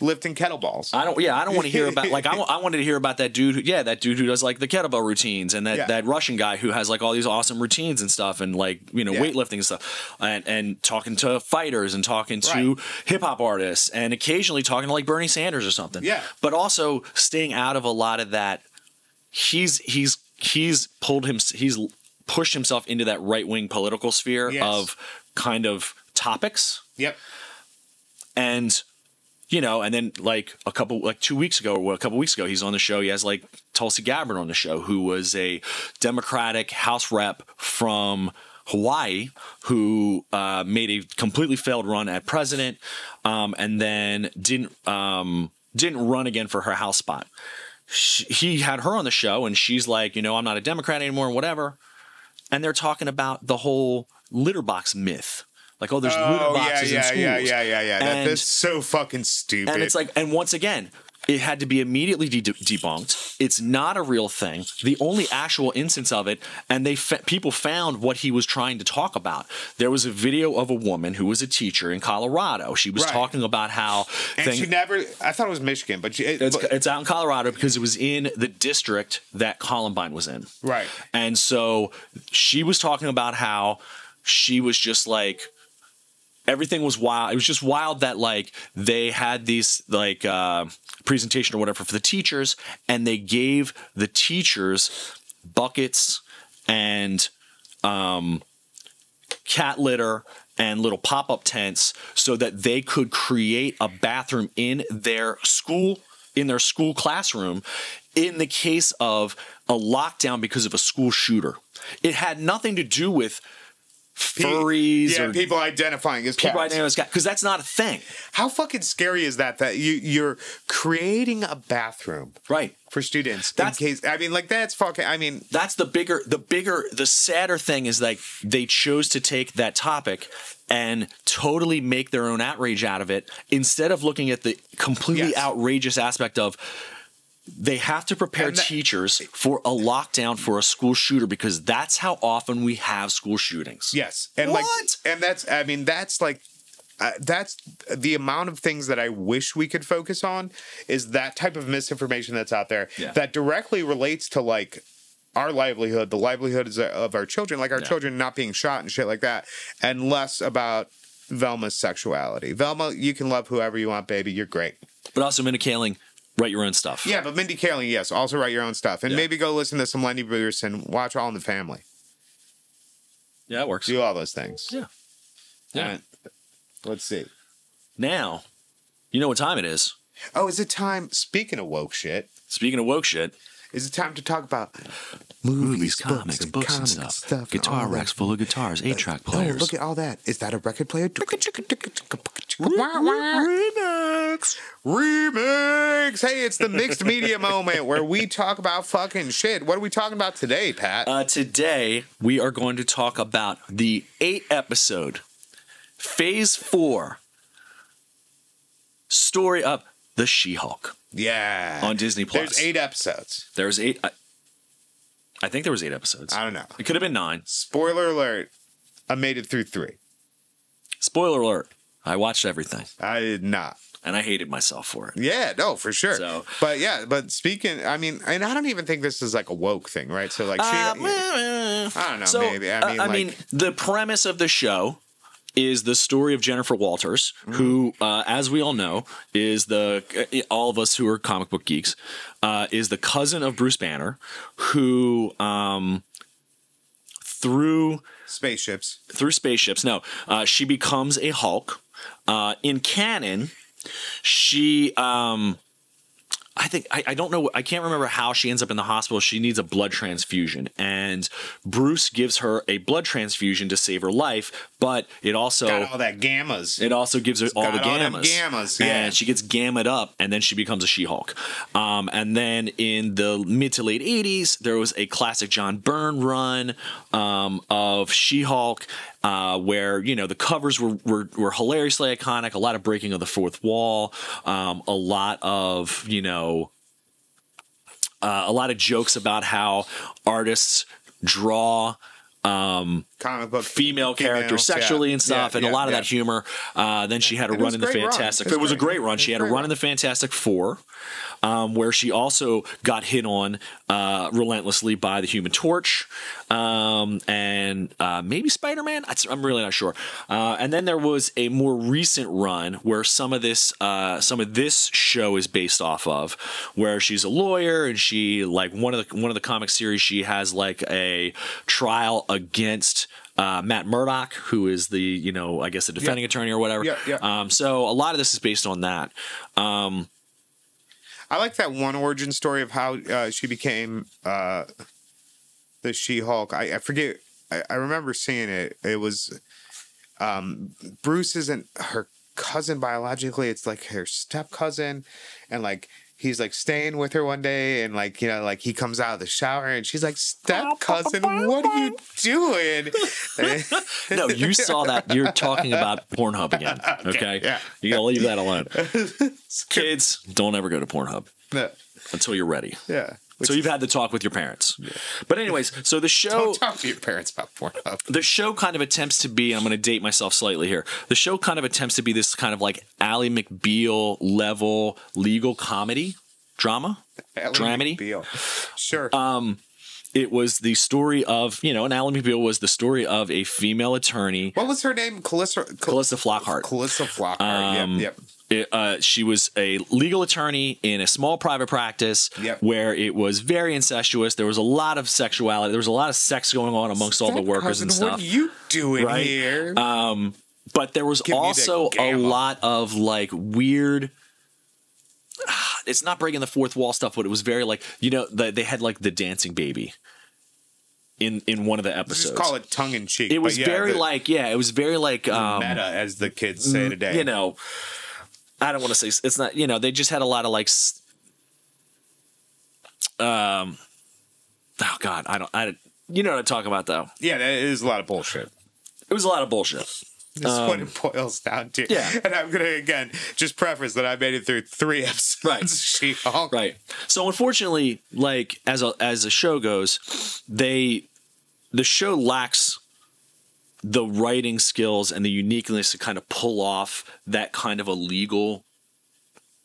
lifting kettlebells. I don't. Yeah, I don't want to hear about like I, wanted to hear about that dude. Who, yeah, that dude who does like the kettlebell routines and that Yeah. that Russian guy who has like all these awesome routines and stuff and like you know Yeah. weightlifting and stuff and and talking to fighters and talking to Right. hip hop artists and occasionally talking to like Bernie Sanders or something. Yeah. but also staying out of a lot of that. He's he's he's pulled him. He's pushed himself into that right wing political sphere Yes. of kind of topics yep. and you know, and then like a couple, like two weeks ago, or a couple weeks ago, he's on the show. He has like Tulsi Gabbard on the show, who was a Democratic House rep from Hawaii, who uh, made a completely failed run at president, um, and then didn't um, didn't run again for her House spot. She, he had her on the show, and she's like, you know, I'm not a Democrat anymore, whatever. And they're talking about the whole litter box myth. Like, oh, there's litter Oh yeah, boxes in yeah, schools. yeah, yeah, yeah, yeah. That, And- that's so fucking stupid. and it's like, and once again, it had to be immediately de- debunked. It's not a real thing. The only actual instance of it, and they fa- people found what he was trying to talk about. There was a video of a woman who was a teacher in Colorado. She was Right. talking about how and thing- she never. I thought it was Michigan, but she. it's, but- it's out in Colorado because it was in the district that Columbine was in. right. And so she was talking about how she was just like everything was wild. It was just wild that like they had these like uh presentation or whatever for the teachers and they gave the teachers buckets and um cat litter and little pop-up tents so that they could create a bathroom in their school in their school classroom in the case of a lockdown because of a school shooter. It had nothing to do with furries yeah, or people identifying as people cats. identifying as cats because that's not a thing, How fucking scary is that? That you you're creating a bathroom right? for students That's- in case. I mean, like that's fucking. I mean, That's the bigger, the bigger, the sadder thing is like they chose to take that topic and totally make their own outrage out of it instead of looking at the completely Yes. outrageous aspect of they have to prepare that- teachers for a lockdown for a school shooter because that's how often we have school shootings. yes, and What? like, and that's. I mean, that's like. Uh, that's the amount of things that I wish we could focus on is that type of misinformation that's out there Yeah. that directly relates to like our livelihood, the livelihoods of our children, like our Yeah. children not being shot and shit like that, and less about Velma's sexuality. Velma, you can love whoever you want, baby. You're great. But also Mindy Kaling, write your own stuff. Yeah, but Mindy Kaling, yes, also write your own stuff, and Yeah. maybe go listen to some Lenny Bruce and watch All in the Family. Yeah, it works. Do all those things. Yeah. Yeah. And- let's see. Now, you know what time it is. Oh, is it time? Speaking of woke shit, Speaking of woke shit, is it time to talk about movies, comics, books, and stuff. Guitar all that. racks full of guitars, eight track Oh, players. look at all that. Is that a record player? Remix. Remix. Hey, it's the mixed media moment where we talk about fucking shit. What are we talking about today, Pat? Uh, today, we are going to talk about the eight episode, phase four story of The She Hulk yeah. on Disney Plus. There's eight episodes. There's eight. I, I think there was eight episodes. I don't know. It could have been nine. Spoiler alert. I made it through three. Spoiler alert. I watched everything I did not. and I hated myself for it. Yeah, no, for sure. So- but yeah, but speaking, I mean, and I don't even think this is like a woke thing, right? So like, she, Uh, I don't know, so, maybe. I uh, mean, I like- mean, the premise of the show is the story of Jennifer Walters, Mm-hmm. who, uh, as we all know, is the all of us who are comic book geeks, uh, is the cousin of Bruce Banner, who um, through spaceships. through spaceships. No, uh, she becomes a Hulk. Uh, in canon, she. Um, I think I, I don't know. I can't remember how she ends up in the hospital. She needs a blood transfusion, and Bruce gives her a blood transfusion to save her life. But it also Got all that gammas. it also gives her all the got all gammas. gammas, yeah. And she gets gammed up, and then she becomes a She-Hulk. Um, and then in the mid to late '80s, there was a classic John Byrne run um, of She-Hulk, uh, where you know the covers were, were were hilariously iconic. A lot of breaking of the fourth wall. Um, a lot of you know uh, a lot of jokes about how artists draw comic book female characters females, yeah. sexually and stuff, Yeah, and a lot of yeah. that humor. Uh, then she had a It run in the a run. Fantastic. It was It was a great. great run. She had a a run in the Fantastic Four, um, where she also got hit on uh, relentlessly by the Human Torch um, and uh, maybe Spider Man. I'm really not sure. Uh, and then there was a more recent run where some of this uh, some of this show is based off of, where she's a lawyer and she like one of the one of the comic series she has like a trial against. Uh, Matt Murdock, who is the you know I guess the defending attorney or whatever. Yeah, yeah. Um, so a lot of this is based on that. Um, I like that one origin story of how uh, she became uh, the She-Hulk. I, I forget. I, I remember seeing it. It was um, Bruce isn't her cousin biologically. It's like her step cousin, and like he's like staying with her one day, and like you know, like he comes out of the shower, and she's like, "Step cousin, what are you doing?" no, you saw that. You're talking about Pornhub again. Okay, yeah. you gotta leave that alone. Kids, don't ever go to Pornhub No, until you're ready. yeah. So you've had the talk with your parents. But anyways, so the show Don't talk to your parents about Pornhub. the show kind of attempts to be, I'm going to date myself slightly here. The show kind of attempts to be this kind of like Ally McBeal level legal comedy drama. Dramedy? Beal. Sure. It was the story of, you know, and Ally McBeal was the story of a female attorney, what was her name? Calista. Cal- Calista Flockhart. Calista Flockhart. Um, yep. Yep. It, uh, she was a legal attorney in a small private practice Yep. where it was very incestuous. There was a lot of sexuality. There was a lot of sex going on amongst all the workers and stuff. What are you doing Right? here? but there was Give also a lot of like weird ah, it's not breaking the fourth wall stuff but it was very like you know the, they had like the dancing baby in in one of the episodes. Just call it tongue in cheek. it was yeah, very the like yeah, it was very like um, meta, as the kids say today. you know, I don't want to say it's not. You know, they just had a lot of like, um, oh god, I don't, I, you know what I'm talking about though. yeah, that is a lot of bullshit. It was a lot of bullshit. That's what it boils down to. Um, yeah. And I'm gonna again just preface that I made it through three episodes. Right. Right. So unfortunately, like as a as a show goes, they the show lacks the writing skills and the uniqueness to kind of pull off that kind of a legal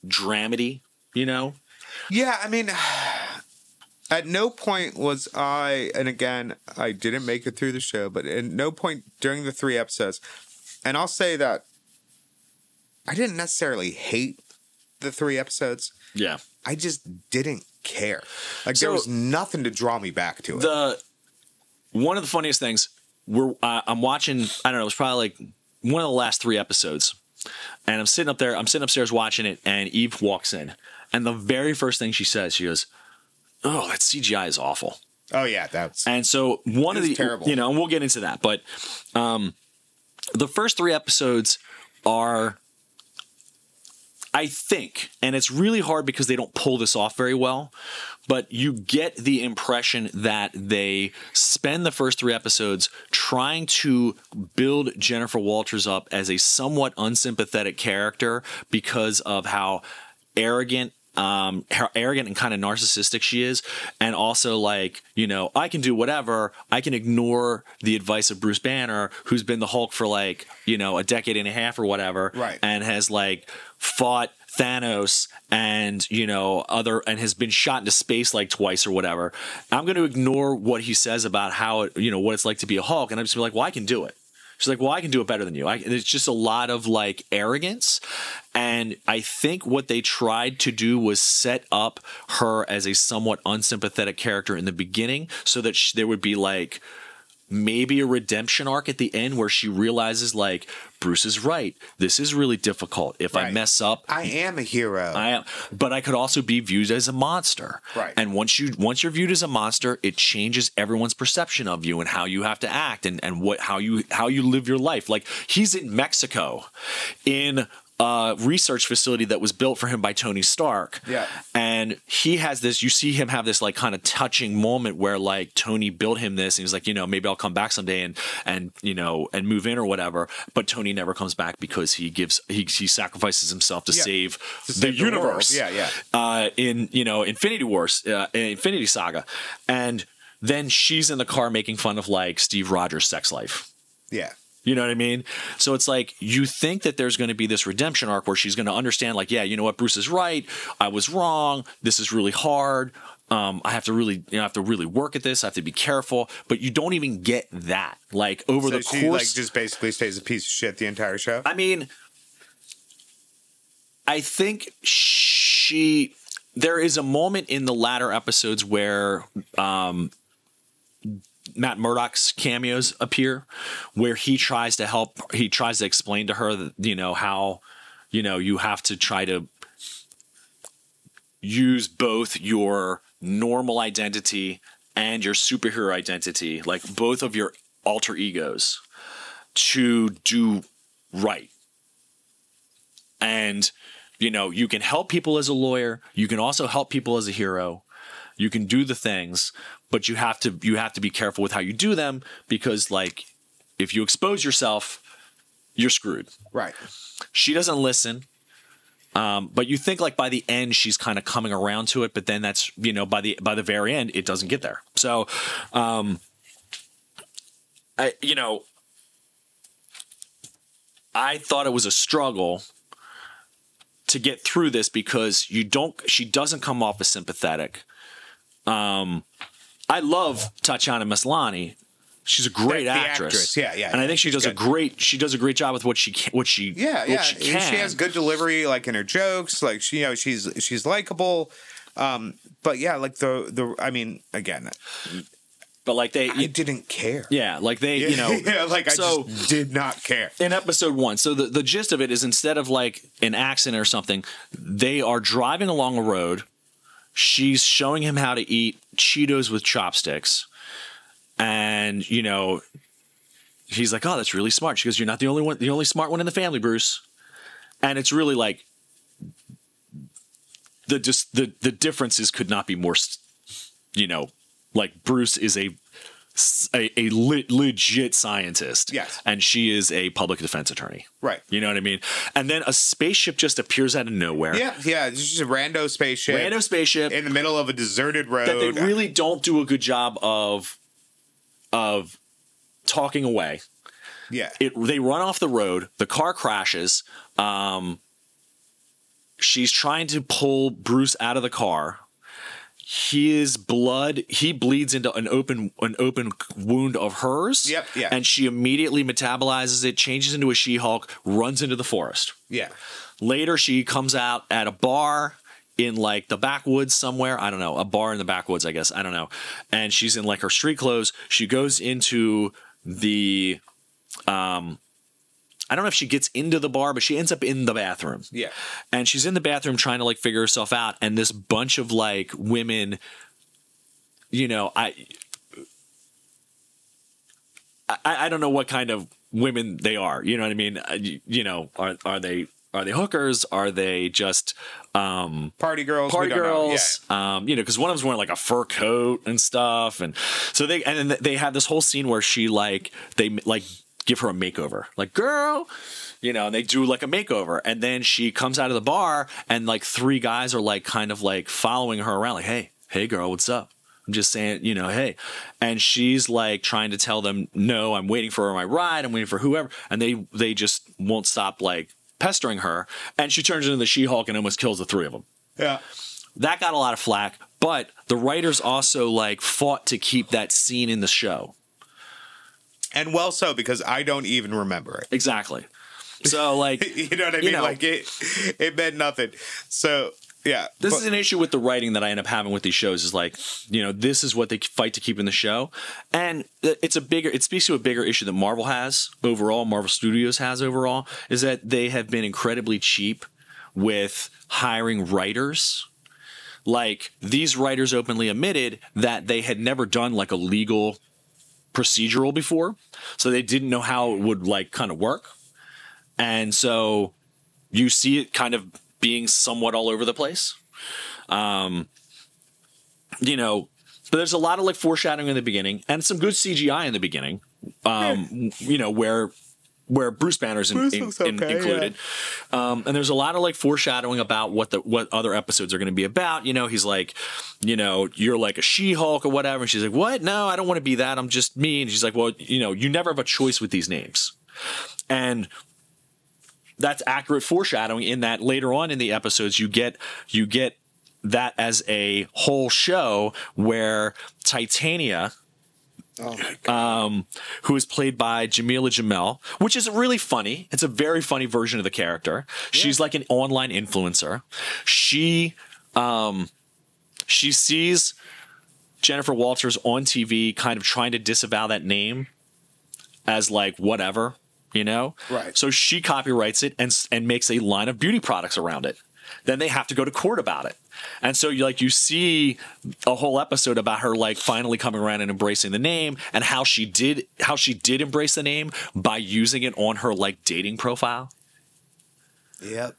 dramedy, you know? Yeah, I mean, at no point was I, and again, I didn't make it through the show, but at no point during the three episodes, and I'll say that I didn't necessarily hate the three episodes. Yeah. I just didn't care. Like So- there was nothing to draw me back to it. The one of the funniest things we're uh, I'm watching. I don't know. It was probably like one of the last three episodes, and I'm sitting up there. I'm sitting upstairs watching it, and Eve walks in, and the very first thing she says, she goes, "Oh, that CGI is awful." oh yeah, that's And so one of the terrible. you know, and we'll get into that, but um the first 3 episodes are I think, and it's really hard because they don't pull this off very well, but you get the impression that they spend the first three episodes trying to build Jennifer Walters up as a somewhat unsympathetic character because of how arrogant um how arrogant and kind of narcissistic she is and also like you know i can do whatever i can ignore the advice of bruce banner who's been the hulk for like you know a decade and a half or whatever Right. and has like fought Thanos and you know other and has been shot into space like twice or whatever. I'm going to ignore what he says about how it, you know what it's like to be a Hulk, and I'm just be like, well, I can do it. She's like, well, I can do it better than you. I, it's just a lot of like arrogance, and I think what they tried to do was set up her as a somewhat unsympathetic character in the beginning, so that sh there would be like maybe a redemption arc at the end where she realizes like Bruce is right. This is really difficult. If I mess up, I am a hero. I am, but I could also be viewed as a monster. Right. And once you once you're viewed as a monster, it changes everyone's perception of you and how you have to act and and what how you how you live your life. Like he's in Mexico, in a research facility that was built for him by Tony Stark. Yeah. And he has this. You see him have this like kind of touching moment where like Tony built him this, and he's like, you know, maybe I'll come back someday and and you know and move in or whatever. But Tony never comes back because he gives he he sacrifices himself to Yeah. save To the save the world. universe. Yeah, yeah. Uh, in you know Infinity Wars, uh, Infinity Saga, and then she's in the car making fun of like Steve Rogers' sex life. yeah. You know what I mean? So it's like you think that there's going to be this redemption arc where she's going to understand, like, yeah, you know what, Bruce is right. I was wrong. This is really hard. Um, I have to really, you know, I have to really work at this. I have to be careful. But you don't even get that. Like over So the she course, like just basically stays a piece of shit the entire show. I mean, I think she. There is a moment in the latter episodes where um, Matt Murdock's cameos appear, where he tries to help. He tries to explain to her that you know how, you know, you have to try to use both your normal identity and your superhero identity, like both of your alter egos, to do right. And, you know, you can help people as a lawyer, you can also help people as a hero. You can do the things, but you have to you have to be careful with how you do them because like if you expose yourself, you're screwed. Right. she doesn't listen um, but you think like by the end she's kind of coming around to it but then that's you know by the by the very end it doesn't get there. So um i you know i thought it was a struggle to get through this because you don't she doesn't come off as sympathetic. Um i love tatiana maslany she's a great The- the actress. actress, yeah, yeah, and i think she does a great she does a great job with what she can, what she Yeah, what yeah. she She, has good delivery, like in her jokes. Like she, you know, she's she's likable. Um, but yeah, like the the. I mean, again, but like they I didn't care. yeah like they you know yeah, like I so just did not care. in episode one so the, the gist of it is instead of like an accident or something they are driving along a road she's showing him how to eat cheetos with chopsticks and you know, he's like, "Oh, that's really smart." She goes, "You're not the only one, the only smart one in the family, Bruce." And it's really like the just the the differences could not be more, you know, like Bruce is a a, a le- legit scientist, Yes. and she is a public defense attorney. Right. You know what I mean? And then a spaceship just appears out of nowhere. Yeah, yeah. It's just a rando spaceship Rando spaceship in the middle of a deserted road. that they really don't do a good job of of talking away. yeah. It they run off the road. The car crashes. Um, she's trying to pull Bruce out of the car. His blood, he bleeds into an open an open wound of hers. Yep, yeah. And she immediately metabolizes it, changes into a She-Hulk, runs into the forest. yeah. Later, she comes out at a bar in like the backwoods somewhere. I don't know, a bar in the backwoods, I guess. I don't know. And she's in like her street clothes. She goes into the, um, I don't know if she gets into the bar, but she ends up in the bathroom. Yeah. And she's in the bathroom trying to like figure herself out. And this bunch of like women, you know, I, I, I don't know what kind of women they are. You know what I mean? Uh, You, you know, are are they are they hookers? Are they just um, Party girls. party girls? Um, you know, because one of them's wearing like a fur coat and stuff, and so they and then they have this whole scene where she like they like give her a makeover, like girl. You know, and they do like a makeover, and then she comes out of the bar, and like three guys are like kind of like following her around, like, "Hey, hey, girl, what's up?" I'm just saying, you know, hey. And she's like trying to tell them, no, I'm waiting for my ride. I'm waiting for whoever. And they they just won't stop like pestering her. And she turns into the She-Hulk and almost kills the three of them. Yeah. That got a lot of flack. But the writers also like fought to keep that scene in the show. And well so because I don't even remember it. Exactly. So like You know what I You mean? know. like it it meant nothing. So yeah. this but- is an issue with the writing that I end up having with these shows is like, you know, this is what they fight to keep in the show. And it's a bigger, it speaks to a bigger issue that Marvel has overall, Marvel Studios has overall, is that they have been incredibly cheap with hiring writers. Like these writers openly admitted that they had never done like a legal procedural before. So they didn't know how it would like kind of work. And so you see it kind of being somewhat all over the place. Um, you know, but there's a lot of like foreshadowing in the beginning and some good CGI in the beginning. Um, you know, where where Bruce Banner's Bruce in- looks in- okay, included. Um, and there's a lot of like foreshadowing about what the what other episodes are going to be about. You know, he's like, you know, you're like a She-Hulk or whatever. And she's like, what? No, I don't want to be that. I'm just me. And she's like, well, you know, you never have a choice with these names. And that's accurate foreshadowing in that later on in the episodes you get you get that as a whole show where Titania um, who is played by Jameela Jamil, which is really funny. It's a very funny version of the character. She's like an online influencer. She um, she sees Jennifer Walters on TV, kind of trying to disavow that name as like whatever, you know. Right. So she copyrights it and and makes a line of beauty products around it. Then they have to go to court about it. And so you like you see a whole episode about her like finally coming around and embracing the name and how she did how she did embrace the name by using it on her like dating profile. Yep.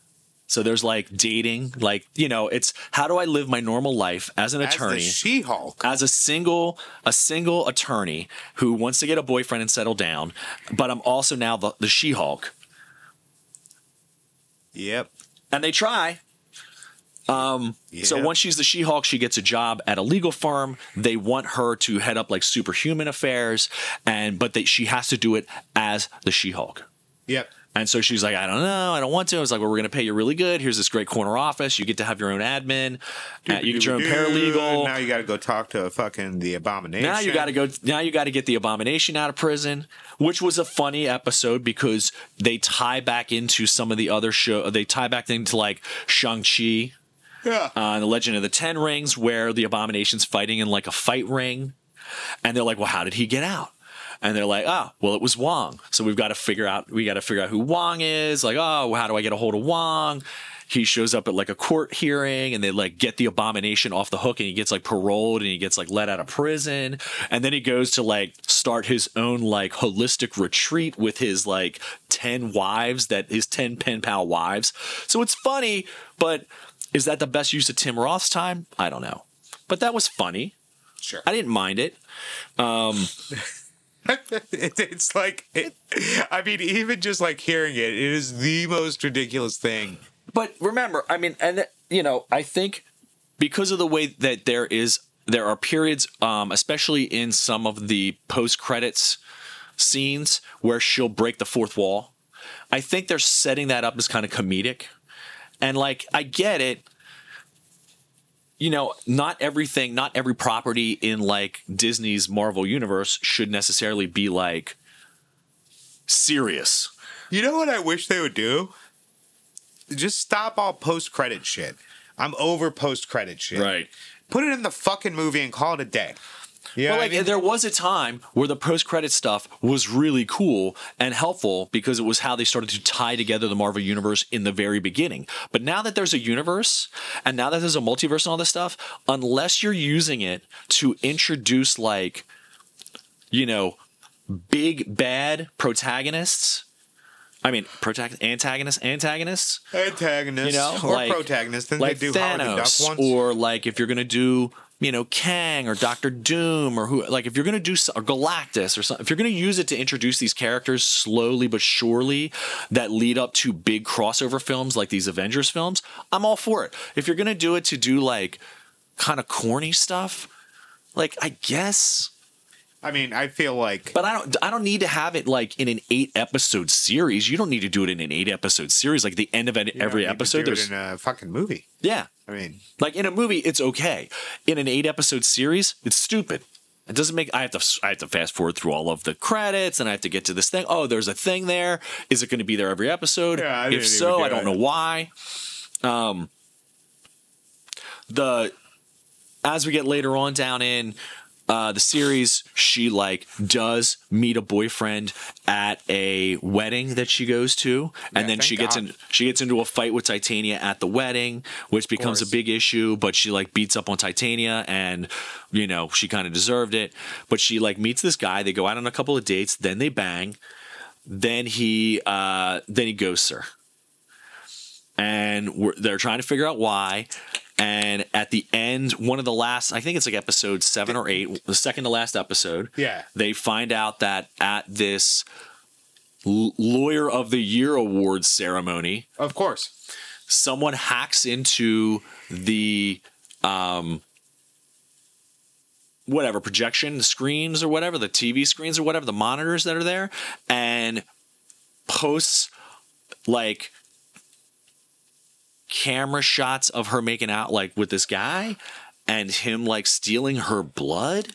So there's like dating, like you know, it's how do I live my normal life as an As attorney, She-Hulk. as a single a single attorney who wants to get a boyfriend and settle down, but I'm also now the, the She-Hulk. Yep. And they try. Um, So once she's the She-Hulk, she gets a job at a legal firm. They want her to head up like superhuman affairs, and but they, she has to do it as the She-Hulk. Yep. And so she's like, I don't know, I don't want to. I was like, well, we're going to pay you really good. Here's this great corner office. You get to have your own admin. Uh, you get your own paralegal. Now you got to go talk to fucking the abomination. Now you got to go. Now you got to get the abomination out of prison, which was a funny episode because they tie back into some of the other show. They tie back into like Shang Chi, Yeah. uh, the Legend of the Ten Rings, where the abomination's fighting in like a fight ring, and they're like, "Well, how did he get out?" and they're like, oh, well, it was Wong. So we've got to figure out we got to figure out who Wong is. Like, oh, how do I get a hold of Wong? He shows up at like a court hearing and they like get the abomination off the hook and he gets like paroled and he gets like let out of prison. And then he goes to like start his own like holistic retreat with his like 10 wives that his 10 pen pal wives. So it's funny, but is that the best use of Tim Roth's time? I don't know. But that was funny. Sure. I didn't mind it. it, it's like it, I mean, even just like hearing it, it is the most ridiculous thing. But remember, I mean, and you know, I think because of the way that there is, there are periods, um, especially in some of the post credits scenes where she'll break the fourth wall. I think they're setting that up as kind of comedic, and like I get it. You know, not everything, not every property in like Disney's Marvel universe should necessarily be like serious. You know what I wish they would do? Just stop all post credit shit. I'm over post credit shit. Right. Put it in the fucking movie and call it a day. Yeah, well, like there was a time where the post-credit stuff was really cool and helpful because it was how they started to tie together the Marvel universe in the very beginning. But now that there's a universe and now that there's a multiverse and all this stuff, unless you're using it to introduce like you know, big bad protagonists. I mean, protagonist, antagonists, antagonists. antagonist, You know, or like- protagonist. Then like they do Howard the Duck Thanos, or like if you're gonna do you know Kang or Doctor Doom or who like if you're gonna do so- or Galactus or something if you're gonna use it to introduce these characters slowly but surely that lead up to big crossover films like these Avengers films I'm all for it. If you're gonna do it to do like kind of corny stuff like I guess I mean, I feel like but I don't I don't need to have it like in an eight episode series you don't need to do it in an eight episode series like the end of an- every episode do it there's in a fucking movie. yeah I mean, like in a movie, it's okay. In an eight episode series, it's stupid. It doesn't make. I have to. I have to fast forward through all of the credits, and I have to get to this thing. Oh, there's a thing there. Is it going to be there every episode? Yeah, I if so, do I don't that. know why. Um, the as we get later on down in uh, the series, she like does meet a boyfriend at a wedding that she goes to, and Yeah, then she gets God. in she gets into a fight with Titania at the wedding, which becomes a big issue. But she like beats up on Titania, and you know she kind of deserved it. But she like meets this guy. They go out on a couple of dates, then they bang. Then he uh, then he ghosts her, and we're, they're trying to figure out why. And at the end, one of the last, I think it's like episode seven or eight, the second to last episode, Yeah. they find out that at this L- Lawyer of the Year awards ceremony, of course. someone hacks into the um whatever projection screens or whatever the TV screens or whatever the monitors that are there and posts like camera shots of her making out like with this guy and him like stealing her blood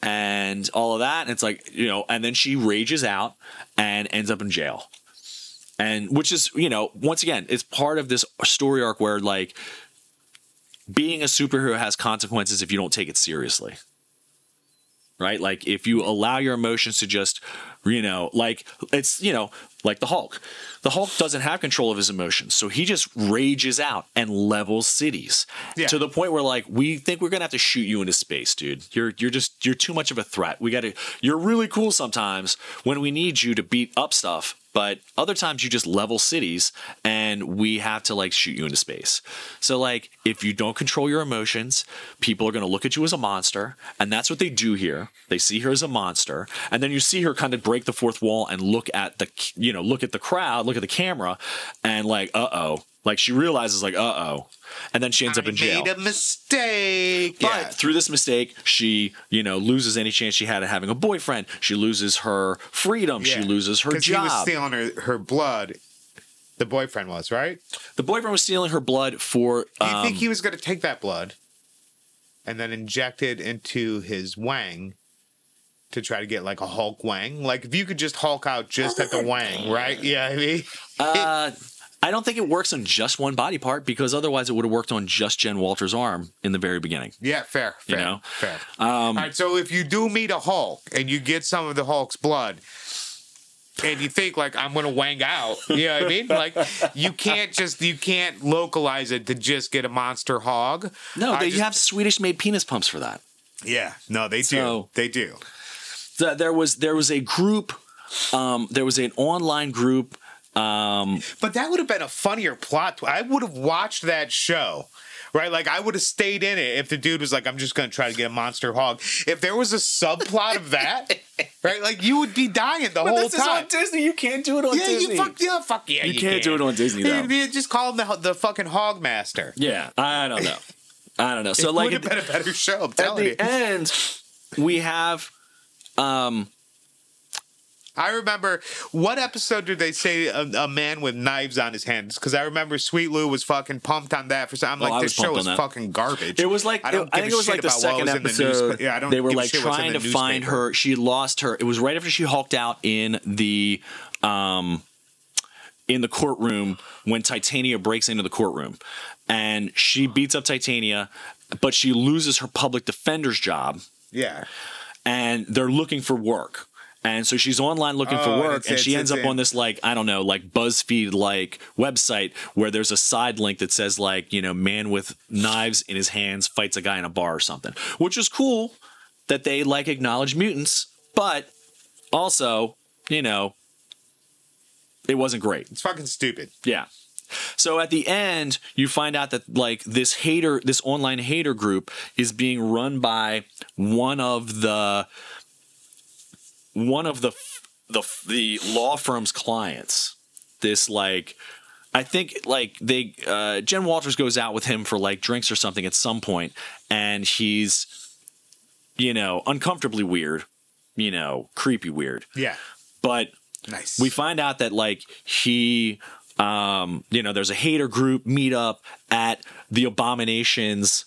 and all of that. And it's like you know and then she rages out and ends up in jail. And which is you know once again it's part of this story arc where like being a superhero has consequences if you don't take it seriously. Right? Like if you allow your emotions to just you know like it's you know like the hulk the hulk doesn't have control of his emotions so he just rages out and levels cities Yeah. to the point where like we think we're gonna have to shoot you into space dude you're you're just you're too much of a threat we gotta you're really cool sometimes when we need you to beat up stuff but other times you just level cities and we have to like shoot you into space. So like if you don't control your emotions, people are going to look at you as a monster and that's what they do here. They see her as a monster and then you see her kind of break the fourth wall and look at the you know, look at the crowd, look at the camera and like uh-oh. Like she realizes like uh-oh. And then she ends up in jail. Made a mistake. But yeah. through this mistake, she, you know, loses any chance she had of having a boyfriend. She loses her freedom. She Yeah. loses her 'Cause He was stealing her, her blood. The boyfriend was right. the boyfriend was stealing her blood for. Do you Um, think he was going to take that blood and then inject it into his wang to try to get like a Hulk wang? Like if you could just Hulk out just at the wang, right? Yeah, I mean, uh, I don't think it works on just one body part because otherwise it would have worked on just Jen Walters' arm in the very beginning. Yeah, fair. You fair, know? fair. Um, All right, so if you do meet a Hulk and you get some of the Hulk's blood, and you think like I'm gonna wang out, you know what I mean? Like you can't just you can't localize it to just get a monster hog. No, they just- have Swedish made penis pumps for that. Yeah, no, they do. So- they do. The- there was there was a group, um, there was an online group. Um, But that would have been a funnier plot. I would have watched that show. Right, like I would have stayed in it if the dude was like, "I'm just gonna try to get a monster hog." If there was a subplot of that, right, like you would be dying the whole time. But this is on Disney. You can't do it on Yeah, you fuck yeah, fuck yeah. You You, can't do it on Disney, Yeah, though. yeah, Just call him the the fucking hog master. Yeah, I don't know. I don't know. So it like would have been a better show. I'm at telling you. the end, we have um I remember what episode did they say a, a man with knives on his hands? Because I remember Sweet Lou was fucking pumped on that for some. I'm Oh, I like, this show is that. fucking garbage. It was like I, don't give think it was like the second was in the episode. yeah, I don't they were like trying to find her. She lost her. It was right after she hulked out in the um in the courtroom when Titania breaks into the courtroom, and she beats up Titania, but she loses her public defender's job, Yeah. And they're looking for work. And so she's online looking Oh, for work, it's- and she ends up on this like I don't know, like BuzzFeed like website where there's a side link that says like you know man with knives in his hands fights a guy in a bar or something, which is cool that they like acknowledge mutants, but also you know it wasn't great. It's fucking stupid. Yeah. So at the end, you find out that like this hater, this online hater group is being run by one of the one of the the the law firm's clients. This like I think like they uh Jen Walters goes out with him for like drinks or something at some point and he's you know, uncomfortably weird, you know, creepy weird. Yeah. But Nice. we find out that like he um you know there's a hater group meetup at the abominations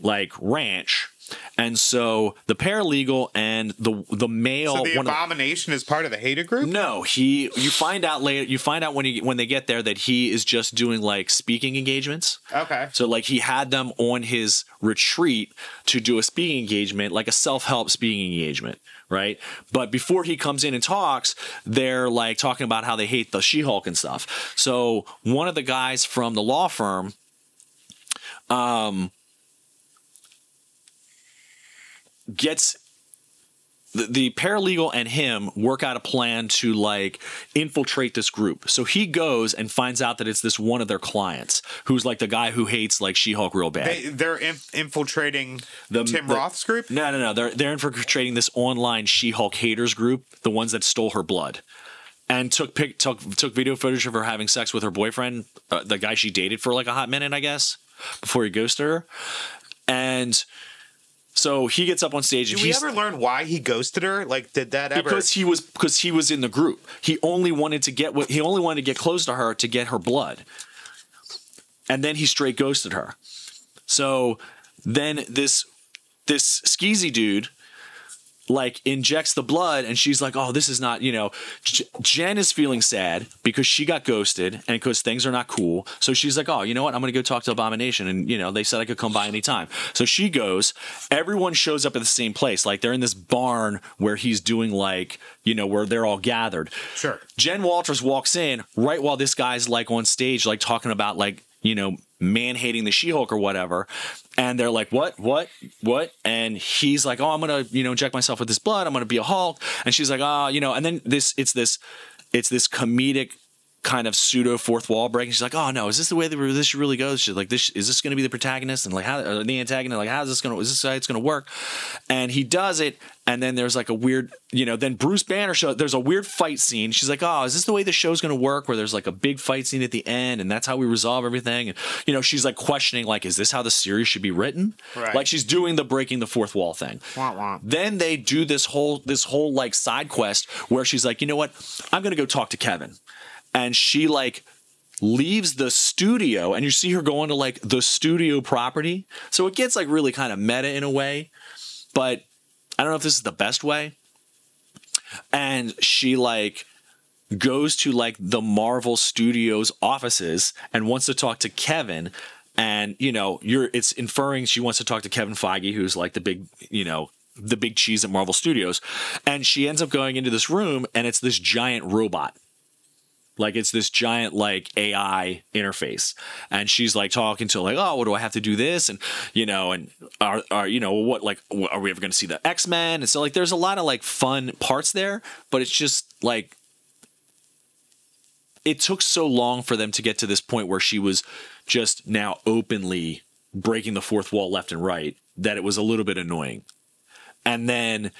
like ranch and so the paralegal and the the male so the of- abomination is part of the hater group. no he you find out later you find out when he when they get there that he is just doing like speaking engagements Okay. so like he had them on his retreat to do a speaking engagement, like a self-help speaking engagement, right? But before he comes in and talks, they're like talking about how they hate the She-Hulk and stuff. So one of the guys from the law firm um gets the, the paralegal and him work out a plan to like infiltrate this group. So he goes and finds out that it's this one of their clients who's like the guy who hates like She-Hulk real bad. They, they're inf- infiltrating The- Tim the- Roth's group. no, no, no. They're they're infiltrating this online She-Hulk haters group, the ones that stole her blood. And took pic, took took video footage of her having sex with her boyfriend, uh, the guy she dated for like a hot minute, I guess, before he ghosted her. And so he gets up on stage Did we ever learn why he ghosted her? Like, did that ever? because he was because he was in the group. He only wanted to get what he only wanted to get close to her to get her blood. And then he straight ghosted her. So then this this skeezy dude like injects the blood and she's like oh this is not you know. J- jen is feeling sad because she got ghosted and because things are not cool. So she's like oh you know what? I'm gonna go talk to abomination and you know they said i could come by anytime. So she goes. Everyone shows up at the same place. Like they're in this barn where he's doing like you know where they're all gathered. Sure. Jen Walters walks in right while this guy's like on stage, like talking about like, you know, man hating the She Hulk or whatever. And they're like, what, what, what? And he's like, oh, I'm to, you know, inject myself with this blood. I'm to be a Hulk. And she's like, oh, you know, and then this, it's this, it's this comedic kind of pseudo fourth wall break. And she's like, oh no, is this the way that this really goes? She's like, this, is this going to be the protagonist? And like, how, uh, the antagonist? Like, how's this going to, is this how it's going to work? And he does it. And then there's like a weird, you know, then Bruce Banner show. There's a weird fight scene. She's like, "Oh, is this the way the show's going to work? Where there's like a big fight scene at the end, and that's how we resolve everything." And you know, she's like questioning, like, "Is this how the series should be written?" Right. Like she's doing the breaking the fourth wall thing. Wah, wah. Then they do this whole this whole like side quest where she's like, "You know what? I'm going to go talk to Kevin," and she like leaves the studio and you see her going to like the studio property so it gets like really kind of meta in a way but I don't know if this is the best way. And she like goes to like the Marvel Studios offices and wants to talk to Kevin. And you know, you're it's inferring she wants to talk to Kevin Feige, who's like the big, you know, the big cheese at Marvel Studios. And she ends up going into this room, and it's this giant robot. Like it's this giant like AI interface, and she's like talking to like, oh, what do I have to do this, and you know, and are are you know what like are we ever going to see the X Men? And so like there's a lot of like fun parts there, but it's just like it took so long for them to get to this point where she was just now openly breaking the fourth wall left and right that it was a little bit annoying. And then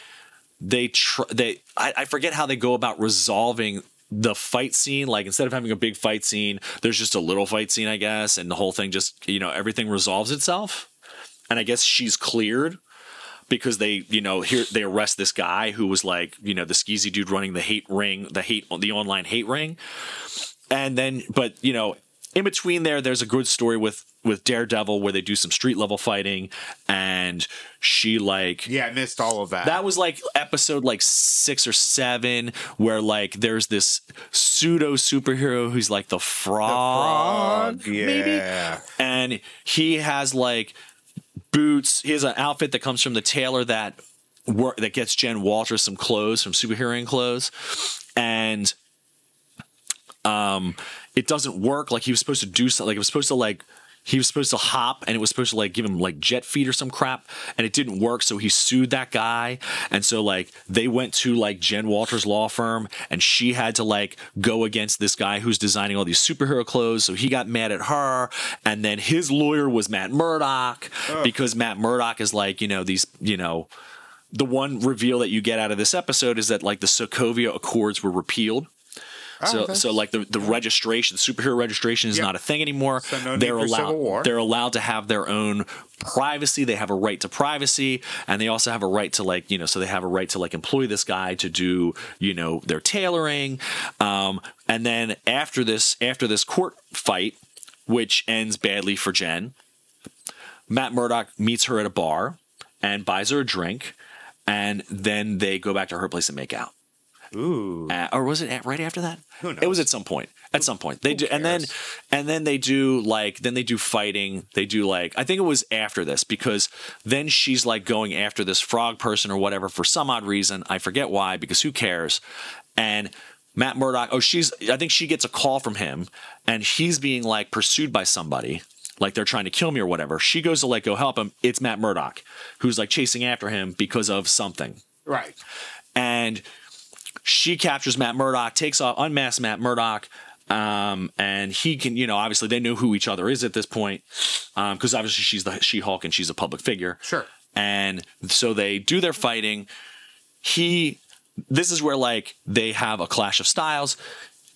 they tr- they I, I forget how they go about resolving the fight scene like instead of having a big fight scene there's just a little fight scene i guess and the whole thing just you know everything resolves itself. And i guess she's cleared because they you know here they arrest this guy who was like you know the skeezy dude running the hate ring the hate the online hate ring. And then but you know in between there there's a good story with with daredevil where they do some street level fighting and she like Yeah, I missed all of that. that was like episode like six or seven, where like there's this pseudo superhero who's like the frog, yeah. maybe, and he has like boots. He has an outfit that comes from the tailor that work that gets Jen Walters some clothes from superhero clothes, and um, it doesn't work. Like he was supposed to do something. Like it was supposed to like he was supposed to hop and it was supposed to like give him like jet feet or some crap and it didn't work so he sued that guy and so like they went to like jen walters law firm and she had to like go against this guy who's designing all these superhero clothes so he got mad at her and then his lawyer was matt murdock because matt murdock is like you know these you know the one reveal that you get out of this episode is that like the sokovia accords were repealed so, that's- so like the, the registration, the superhero registration is Yep. not a thing anymore. So no they're allowed. Civil War. They're allowed to have their own privacy. They have a right to privacy, and they also have a right to like you know. So they have a right to like employ this guy to do you know their tailoring. Um, and then after this, after this court fight, which ends badly for Jen, Matt Murdock meets her at a bar and buys her a drink, and then they go back to her place and make out. Ooh. Uh, or was it at, right after that? Who It was at some point. At some point, they do, and then and then they do like then they do fighting. They do like I think it was after this because then she's like going after this frog person or whatever for some odd reason. I forget why because who cares? And Matt Murdock. Oh, she's. I think she gets a call from him, and he's being like pursued by somebody. Like they're trying to kill me or whatever. She goes to like go help him. It's Matt Murdock who's like chasing after him because of something Right. and she captures Matt Murdock, takes off, unmasks Matt Murdock, um, and he can, you know, obviously they know who each other is at this point, because obviously she's the She Hulk and she's a public figure. Sure. And so they do their fighting. He, this is where like they have a clash of styles.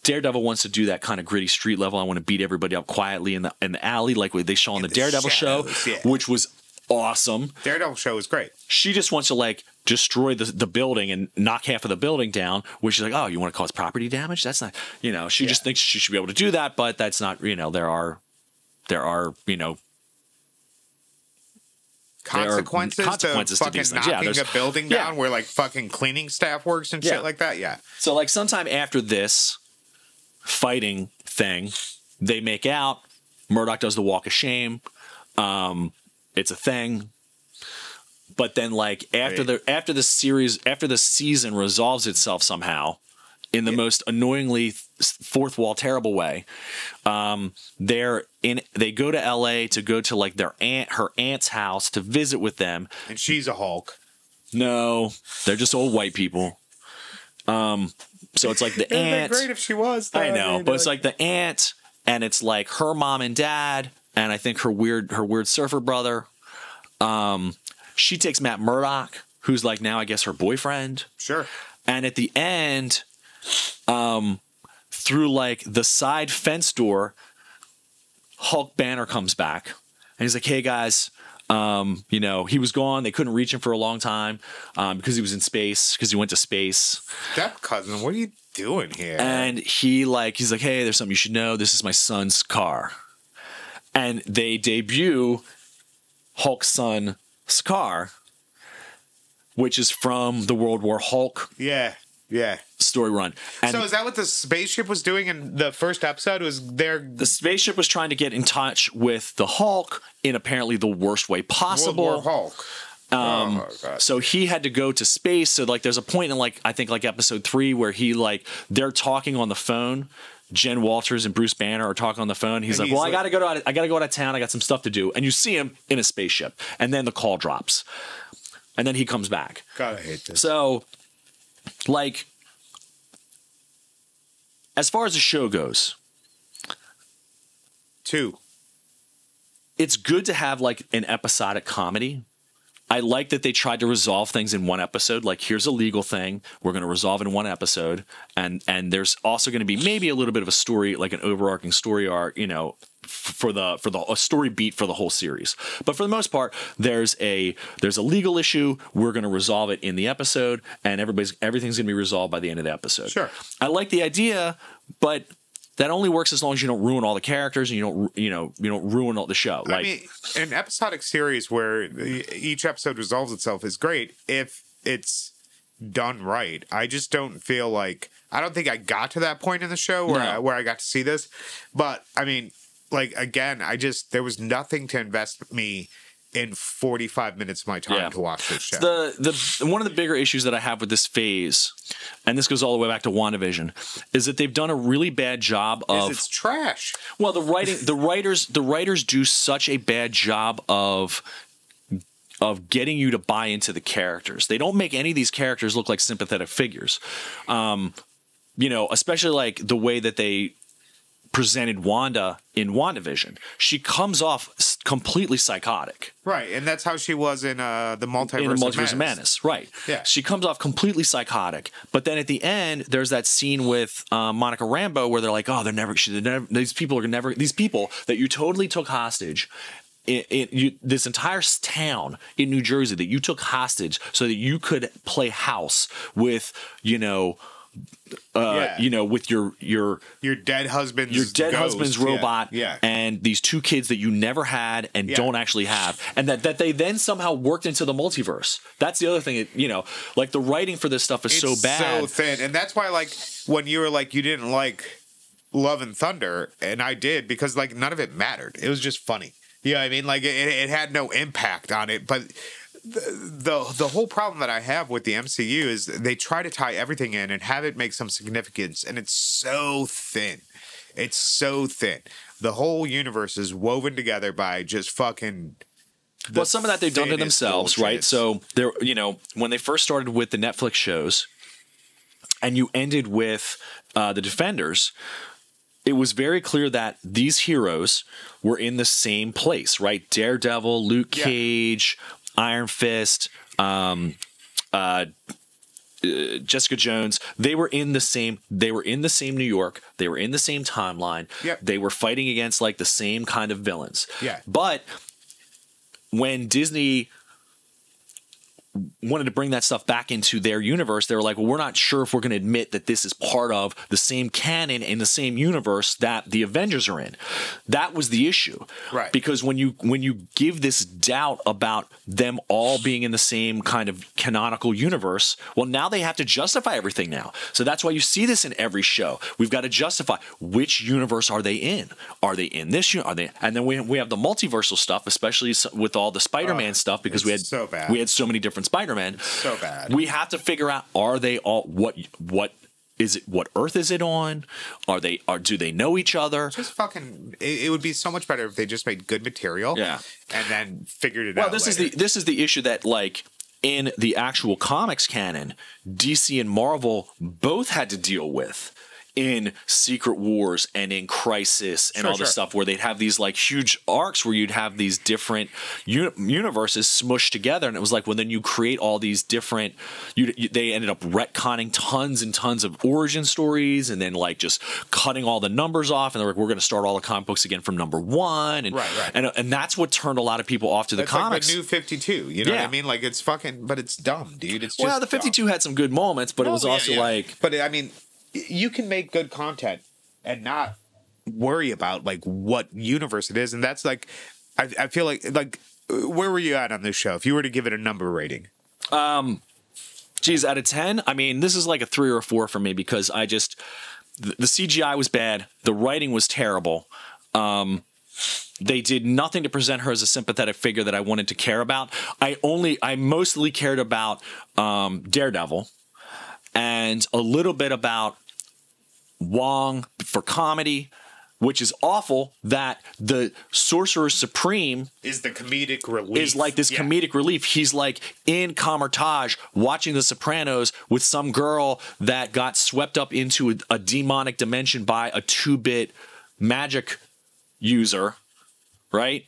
Daredevil wants to do that kind of gritty street level. I want to beat everybody up quietly in the in the alley, like what they show on the, the Daredevil shadows, show, yeah. which was awesome Daredevil show was great. she just wants to like destroy the, the building and knock half of the building down which is like oh you want to cause property damage that's not you know she just thinks she should be able to do that but that's not you know there are there are you know Consequences, consequences to to fucking these things. Yeah, knocking a building yeah. down where like fucking cleaning staff works and shit like that. Yeah. so like sometime after this fighting thing they make out Murdock does the walk of shame um it's a thing but then like after Right. the after the series after the season resolves itself somehow in the most annoyingly fourth wall terrible way um they're in they go to LA to go to like their aunt her aunt's house to visit with them And she's a Hulk. no they're just old white people um so it's like the aunt be great if she was. though. I know, mean, but it's like the aunt, and it's like her mom and dad, and I think her weird her weird surfer brother. Um, she takes Matt Murdock, who's like now I guess her boyfriend, sure. and at the end, um, through like the side fence door, Hulk Banner comes back, and he's like, "Hey guys." Um, you know, he was gone. They couldn't reach him for a long time um, because he was in space, because he went to space Step cousin, what are you doing here? and he like he's like hey there's something you should know this is my son Skaar and they debut hulk's son Skaar which is from the world war hulk yeah. Yeah. story run. And So is that what the spaceship was doing in the first episode? Was there the spaceship was trying to get in touch with the Hulk in apparently the worst way possible. World. War Hulk? Um, oh, God. So he had to go to space. So like, there's a point in like I think like episode three where he like they're talking on the phone. Jen Walters and Bruce Banner are talking on the phone. He's And like, he's "Well, I gotta go to I gotta go out of town. I got some stuff to do." And you see him in a spaceship, and then the call drops, and then he comes back. God, I hate this. So, like, as far as the show goes, Two. it's good to have like an episodic comedy. I like that they tried to resolve things in one episode. Like, here's a legal thing we're going to resolve in one episode, and and there's also going to be maybe a little bit of a story, like an overarching story arc, you know, for the for the a story beat for the whole series. But for the most part, there's a there's a legal issue. We're going to resolve it in the episode, and everybody's everything's going to be resolved by the end of the episode. Sure. I like the idea, but that only works as long as you don't ruin all the characters and you don't you know you don't ruin all the show. Like I mean, an episodic series where the- each episode resolves itself is great if it's done right. I just don't feel like I don't think I got to that point in the show where No. I, where I got to see this. But I mean, like again, I just there was nothing to invest me in 45 minutes of my time Yeah. to watch this show. the the one of the bigger issues that I have with this phase, and this goes all the way back to WandaVision, is that they've done a really bad job of it's trash. well the writing the writers the writers do such a bad job of of getting you to buy into the characters. They don't make any of these characters look like sympathetic figures. Um, you know, especially like the way that they presented Wanda in WandaVision. She comes off completely psychotic Right, and that's how she was in uh, the multiverse, in the of Multiverse Madness. of Madness, right? Yeah. She comes off completely psychotic, but then at the end, there's that scene with um, Monica Rambeau where they're like, "Oh, they're never, she, they're never. These people are never. These people that you totally took hostage." In, in you, this entire town in New Jersey that you took hostage so that you could play house with, you know, uh, Yeah. you know, with your your Your dead husband's your dead ghost. husband's robot Yeah. and these two kids that you never had and Yeah. don't actually have and that, that they then somehow worked into the multiverse that's the other thing it, you know like the writing for this stuff is so bad so thin, and that's why like when you were like you didn't like Love and Thunder, and I did because like none of it mattered. It was just funny. You know what I mean? Like it, it had no impact on it, but. The, the the whole problem that I have with the MCU is they try to tie everything in and have it make some significance, and it's so thin. It's so thin. The whole universe is woven together by just fucking. well some of that they've done to themselves bullshit. right so they're you know when they first started with the netflix shows and you ended with uh, the defenders it was very clear that these heroes were in the same place right daredevil luke Yeah. Iron fist um, uh, uh, Jessica Jones, they were in the same they were in the same New York, they were in the same timeline. Yep. They were fighting against like the same kind of villains. Yeah. But when Disney wanted to bring that stuff back into their universe, they were like, well, we're not sure if we're going to admit that this is part of the same canon in the same universe that the Avengers are in. That was the issue. Right. Because when you when you give this doubt about them all being in the same kind of canonical universe, well, now they have to justify everything now. So that's why you see this in every show. We've got to justify which universe are they in? Are they in this? uni- Are they? And then we we have the multiversal stuff, especially with all the Spider-Man Oh, stuff, because we had so bad. we had so many different Spider-Man. So bad. We have to figure out: Are they all what what? Is it what Earth is it on? Are they are do they know each other? just fucking it, it would be so much better if they just made good material Yeah. and then figured it Well, out well this is the this is the issue that like in the actual comics canon, DC and Marvel both had to deal with in Secret Wars and in Crisis and Sure, all this sure. stuff where they'd have these like huge arcs where you'd have these different uni- universes smushed together. And it was like well then you create all these different you, you they ended up retconning tons and tons of origin stories and then like just cutting all the numbers off. And they're like we're going to start all the comic books again from number 1 and Right, right. and and that's what turned a lot of people off to the It's comics like the new 52 you know what i mean? Like it's fucking but it's dumb dude. It's just well, the 52 had some good moments, but it was yeah, also yeah. like but i mean you can make good content and not worry about like what universe it is and that's like i, I feel like like where were you at on this show if you were to give it a number rating um Geez, out of 10, I mean, this is like a three or a four for me because I just, the, the CGI was bad. The writing was terrible. Um, they did nothing to present her as a sympathetic figure that I wanted to care about. I only, I mostly cared about um, Daredevil and a little bit about Wong for comedy, which is awful that the Sorcerer Supreme Is the comedic relief is like this Yeah. comedic relief. He's like in Kamar-Taj watching The Sopranos with some girl that got swept up into a, a demonic dimension by a two bit magic user, right?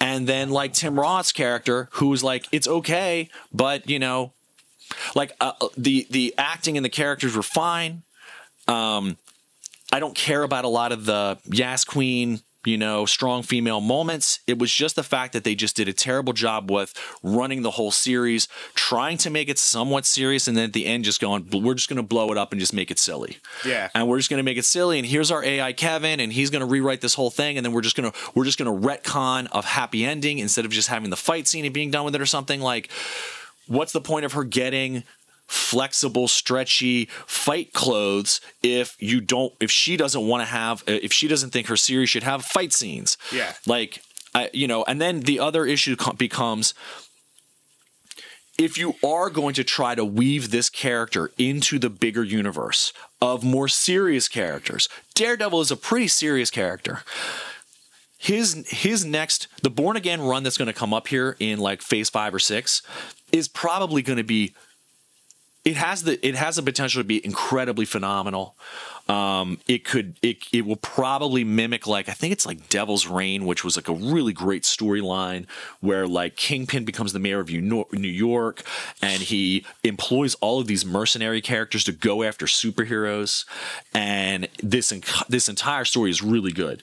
And then like Tim Roth's character, who's like, it's okay, but you know, like uh, uh, the the acting and the characters were fine. Um, I don't care about a lot of the Yas Queen, you know, strong female moments. It was just the fact that they just did a terrible job with running the whole series, trying to make it somewhat serious, and then at the end just going, we're just going to blow it up and just make it silly. Yeah. And we're just going to make it silly. And here's our AI Kevin, and he's going to rewrite this whole thing, and then we're just going to we're just going to retcon a happy ending instead of just having the fight scene and being done with it or something like. What's the point of her getting flexible, stretchy fight clothes if you don't if she doesn't want to have uh, if she doesn't think her series should have fight scenes. Yeah. Like I, you know, and then the other issue becomes if you are going to try to weave this character into the bigger universe of more serious characters, Daredevil is a pretty serious character. His his next the born again run that's going to come up here in like phase 5 or 6 is probably going to be it has the it has the potential to be incredibly phenomenal. Um, it could it it will probably mimic like I think it's like Devil's Reign, which was like a really great storyline where like Kingpin becomes the mayor of New New York and he employs all of these mercenary characters to go after superheroes, and this this entire story is really good.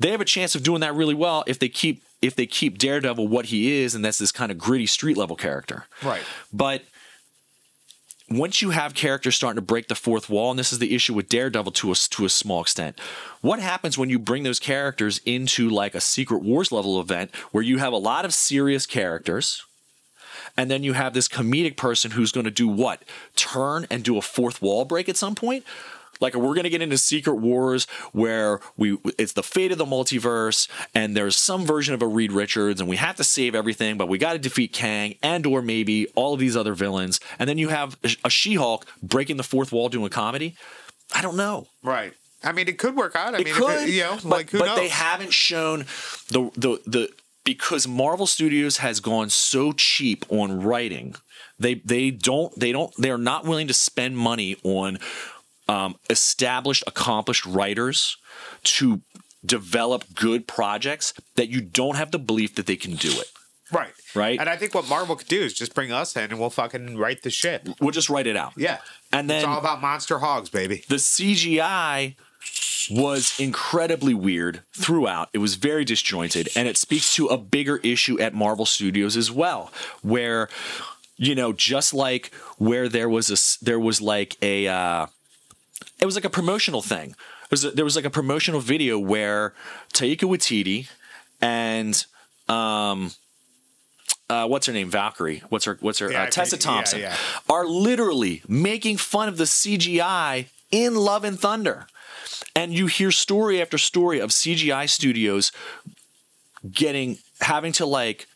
They have a chance of doing that really well if they keep if they keep Daredevil what he is, and that's this kind of gritty street level character. Right. But once you have characters starting to break the fourth wall, and this is the issue with Daredevil to a, to a small extent, what happens when you bring those characters into like a Secret Wars level event where you have a lot of serious characters, and then you have this comedic person who's going to do what? Turn and do a fourth wall break at some point? Like we're gonna get into Secret Wars where we it's the fate of the multiverse, and there's some version of a Reed Richards, and we have to save everything, but we got to defeat Kang and or maybe all of these other villains, and then you have a She-Hulk breaking the fourth wall doing a comedy. I don't know. Right. I mean, it could work out. I It mean, could, it, you know, but, like who but knows? they haven't shown the the the because Marvel Studios has gone so cheap on writing. They they don't they don't they're not willing to spend money on um, established, accomplished writers to develop good projects that you don't have the belief that they can do it. right. Right. And I think what Marvel could do is just bring us in and we'll fucking write the shit. We'll just write it out. Yeah. And then It's all about monster hogs, baby. the CGI was incredibly weird throughout. It was very disjointed, and it speaks to a bigger issue at Marvel Studios as well, where you know, just like where there was a, there was like a uh, it was like a promotional thing. It was a, there was like a promotional video where Taika Waititi and um uh, what's her name? Valkyrie. What's her? What's her? Yeah, uh, Tessa think- yeah, Thompson yeah. are literally making fun of the CGI in Love and Thunder, and you hear story after story of CGI studios getting having to like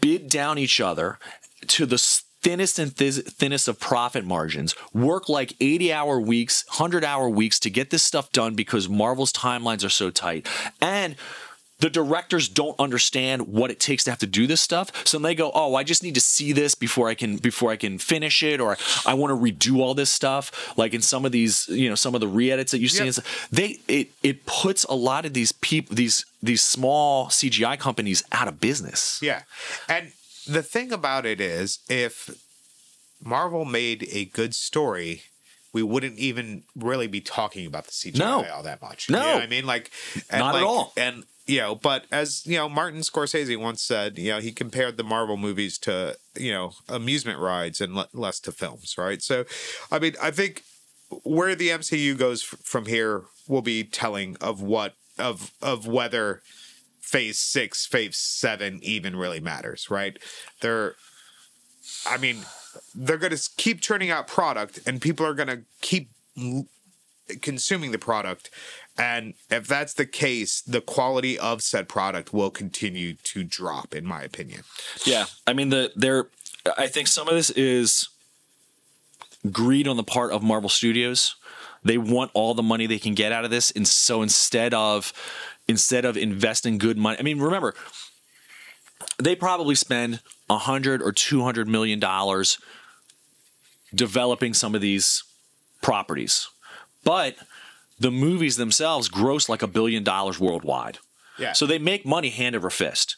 bid down each other to the thinnest and thiz- thinnest of profit margins work like 80 hour weeks 100 hour weeks to get this stuff done because marvel's timelines are so tight and the directors don't understand what it takes to have to do this stuff so they go oh i just need to see this before i can before i can finish it or i want to redo all this stuff like in some of these you know some of the re-edits that you see Yep. and stuff. they it it puts a lot of these people these these small cgi companies out of business Yeah. And the thing about it is, if Marvel made a good story, we wouldn't even really be talking about the CGI No. all that much. No. You know what I mean? Like, and Not at all. And, you know, but as, you know, Martin Scorsese once said, you know, he compared the Marvel movies to, you know, amusement rides and le- less to films, right? So, I mean, I think where the MCU goes f- from here will be telling of what, of, of whether phase six, phase seven even really matters, right? They're, I mean, they're going to keep churning out product and people are going to keep consuming the product and if that's the case the quality of said product will continue to drop in my opinion Yeah, I mean the there. I think some of this is greed on the part of Marvel Studios. They want all the money they can get out of this, and so instead of instead of investing good money, I mean, remember they probably spend a hundred or two hundred million dollars developing some of these properties, but the movies themselves gross like a billion dollars worldwide. Yeah. So they make money hand over fist.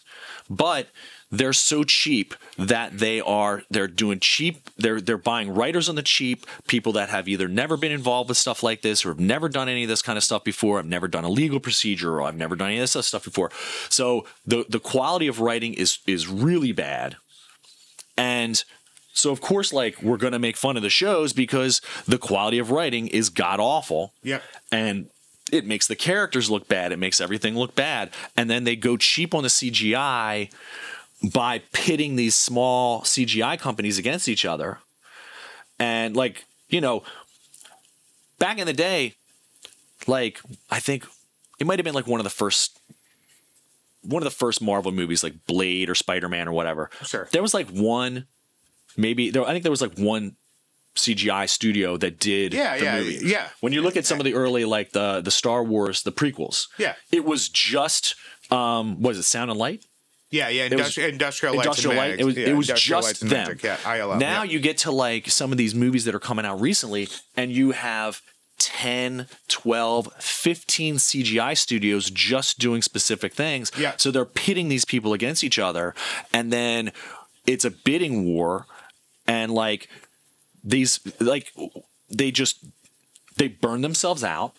But they're so cheap that they are they're doing cheap they're they're buying writers on the cheap people that have either never been involved with stuff like this or have never done any of this kind of stuff before i've never done a legal procedure or i've never done any of this stuff before so the the quality of writing is is really bad and so of course like we're going to make fun of the shows because the quality of writing is god awful Yeah. and it makes the characters look bad. It makes everything look bad. And then they go cheap on the CGI by pitting these small CGI companies against each other. And like, you know, back in the day, like I think it might have been like one of the first one of the first Marvel movies like Blade or Spider-Man or whatever. Sure. There was like one maybe there I think there was like one CGI studio that did Yeah, the yeah, movie. yeah. When you look at some of the early like the the Star Wars, the prequels, Yeah. it was just um what is it, Sound and Light? Yeah yeah was- industrial, industrial lights Industrial and Light. It was yeah, it was just them. Magic. yeah ILM now yeah. you get to like some of these movies that are coming out recently, and you have 10, 12, 15 CGI studios just doing specific things. Yeah. So they're pitting these people against each other, and then it's a bidding war, and like these like they just they burn themselves out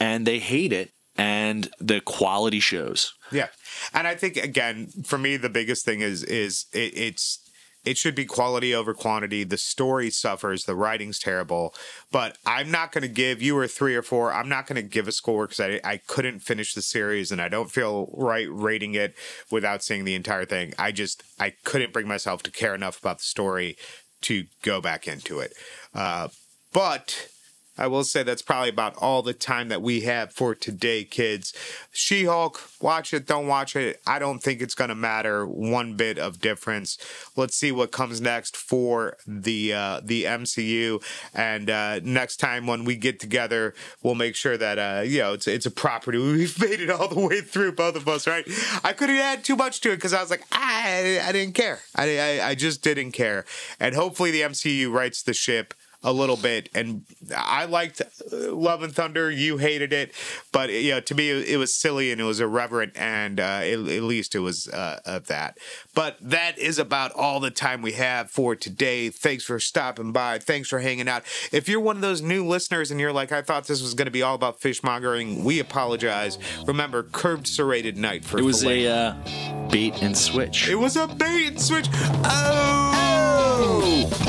and they hate it and the quality shows Yeah, and I think again for me the biggest thing is is it, it's it should be quality over quantity. The story suffers, the writing's terrible, but I'm not going to give you were three or four. I'm not going to give a score because I I couldn't finish the series and I don't feel right rating it without seeing the entire thing. I just I couldn't bring myself to care enough about the story to go back into it. Uh, but I will say that's probably about all the time that we have for today, kids. She Hulk, watch it, don't watch it. I don't think it's going to matter one bit of difference. Let's see what comes next for the uh, the MCU, and uh, next time when we get together, we'll make sure that uh, you know it's it's a property. We've made it all the way through, both of us, right? I couldn't add too much to it because I was like, I I didn't care. I, I I just didn't care, and hopefully the MCU rights the ship a little bit. And i liked uh, love and thunder. You hated it. But you know to me it was silly and it was irreverent. And uh, at, at least it was uh, of that. But that is about all the time we have for today. Thanks for stopping by. Thanks for hanging out. If you're one of those new listeners and you're like i thought this was going to be all about fishmongering we apologize. Remember curved serrated night for it was a uh, bait and switch. It was a bait and switch. Oh,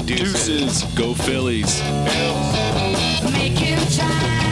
deuces go phillies Bills. Make him try.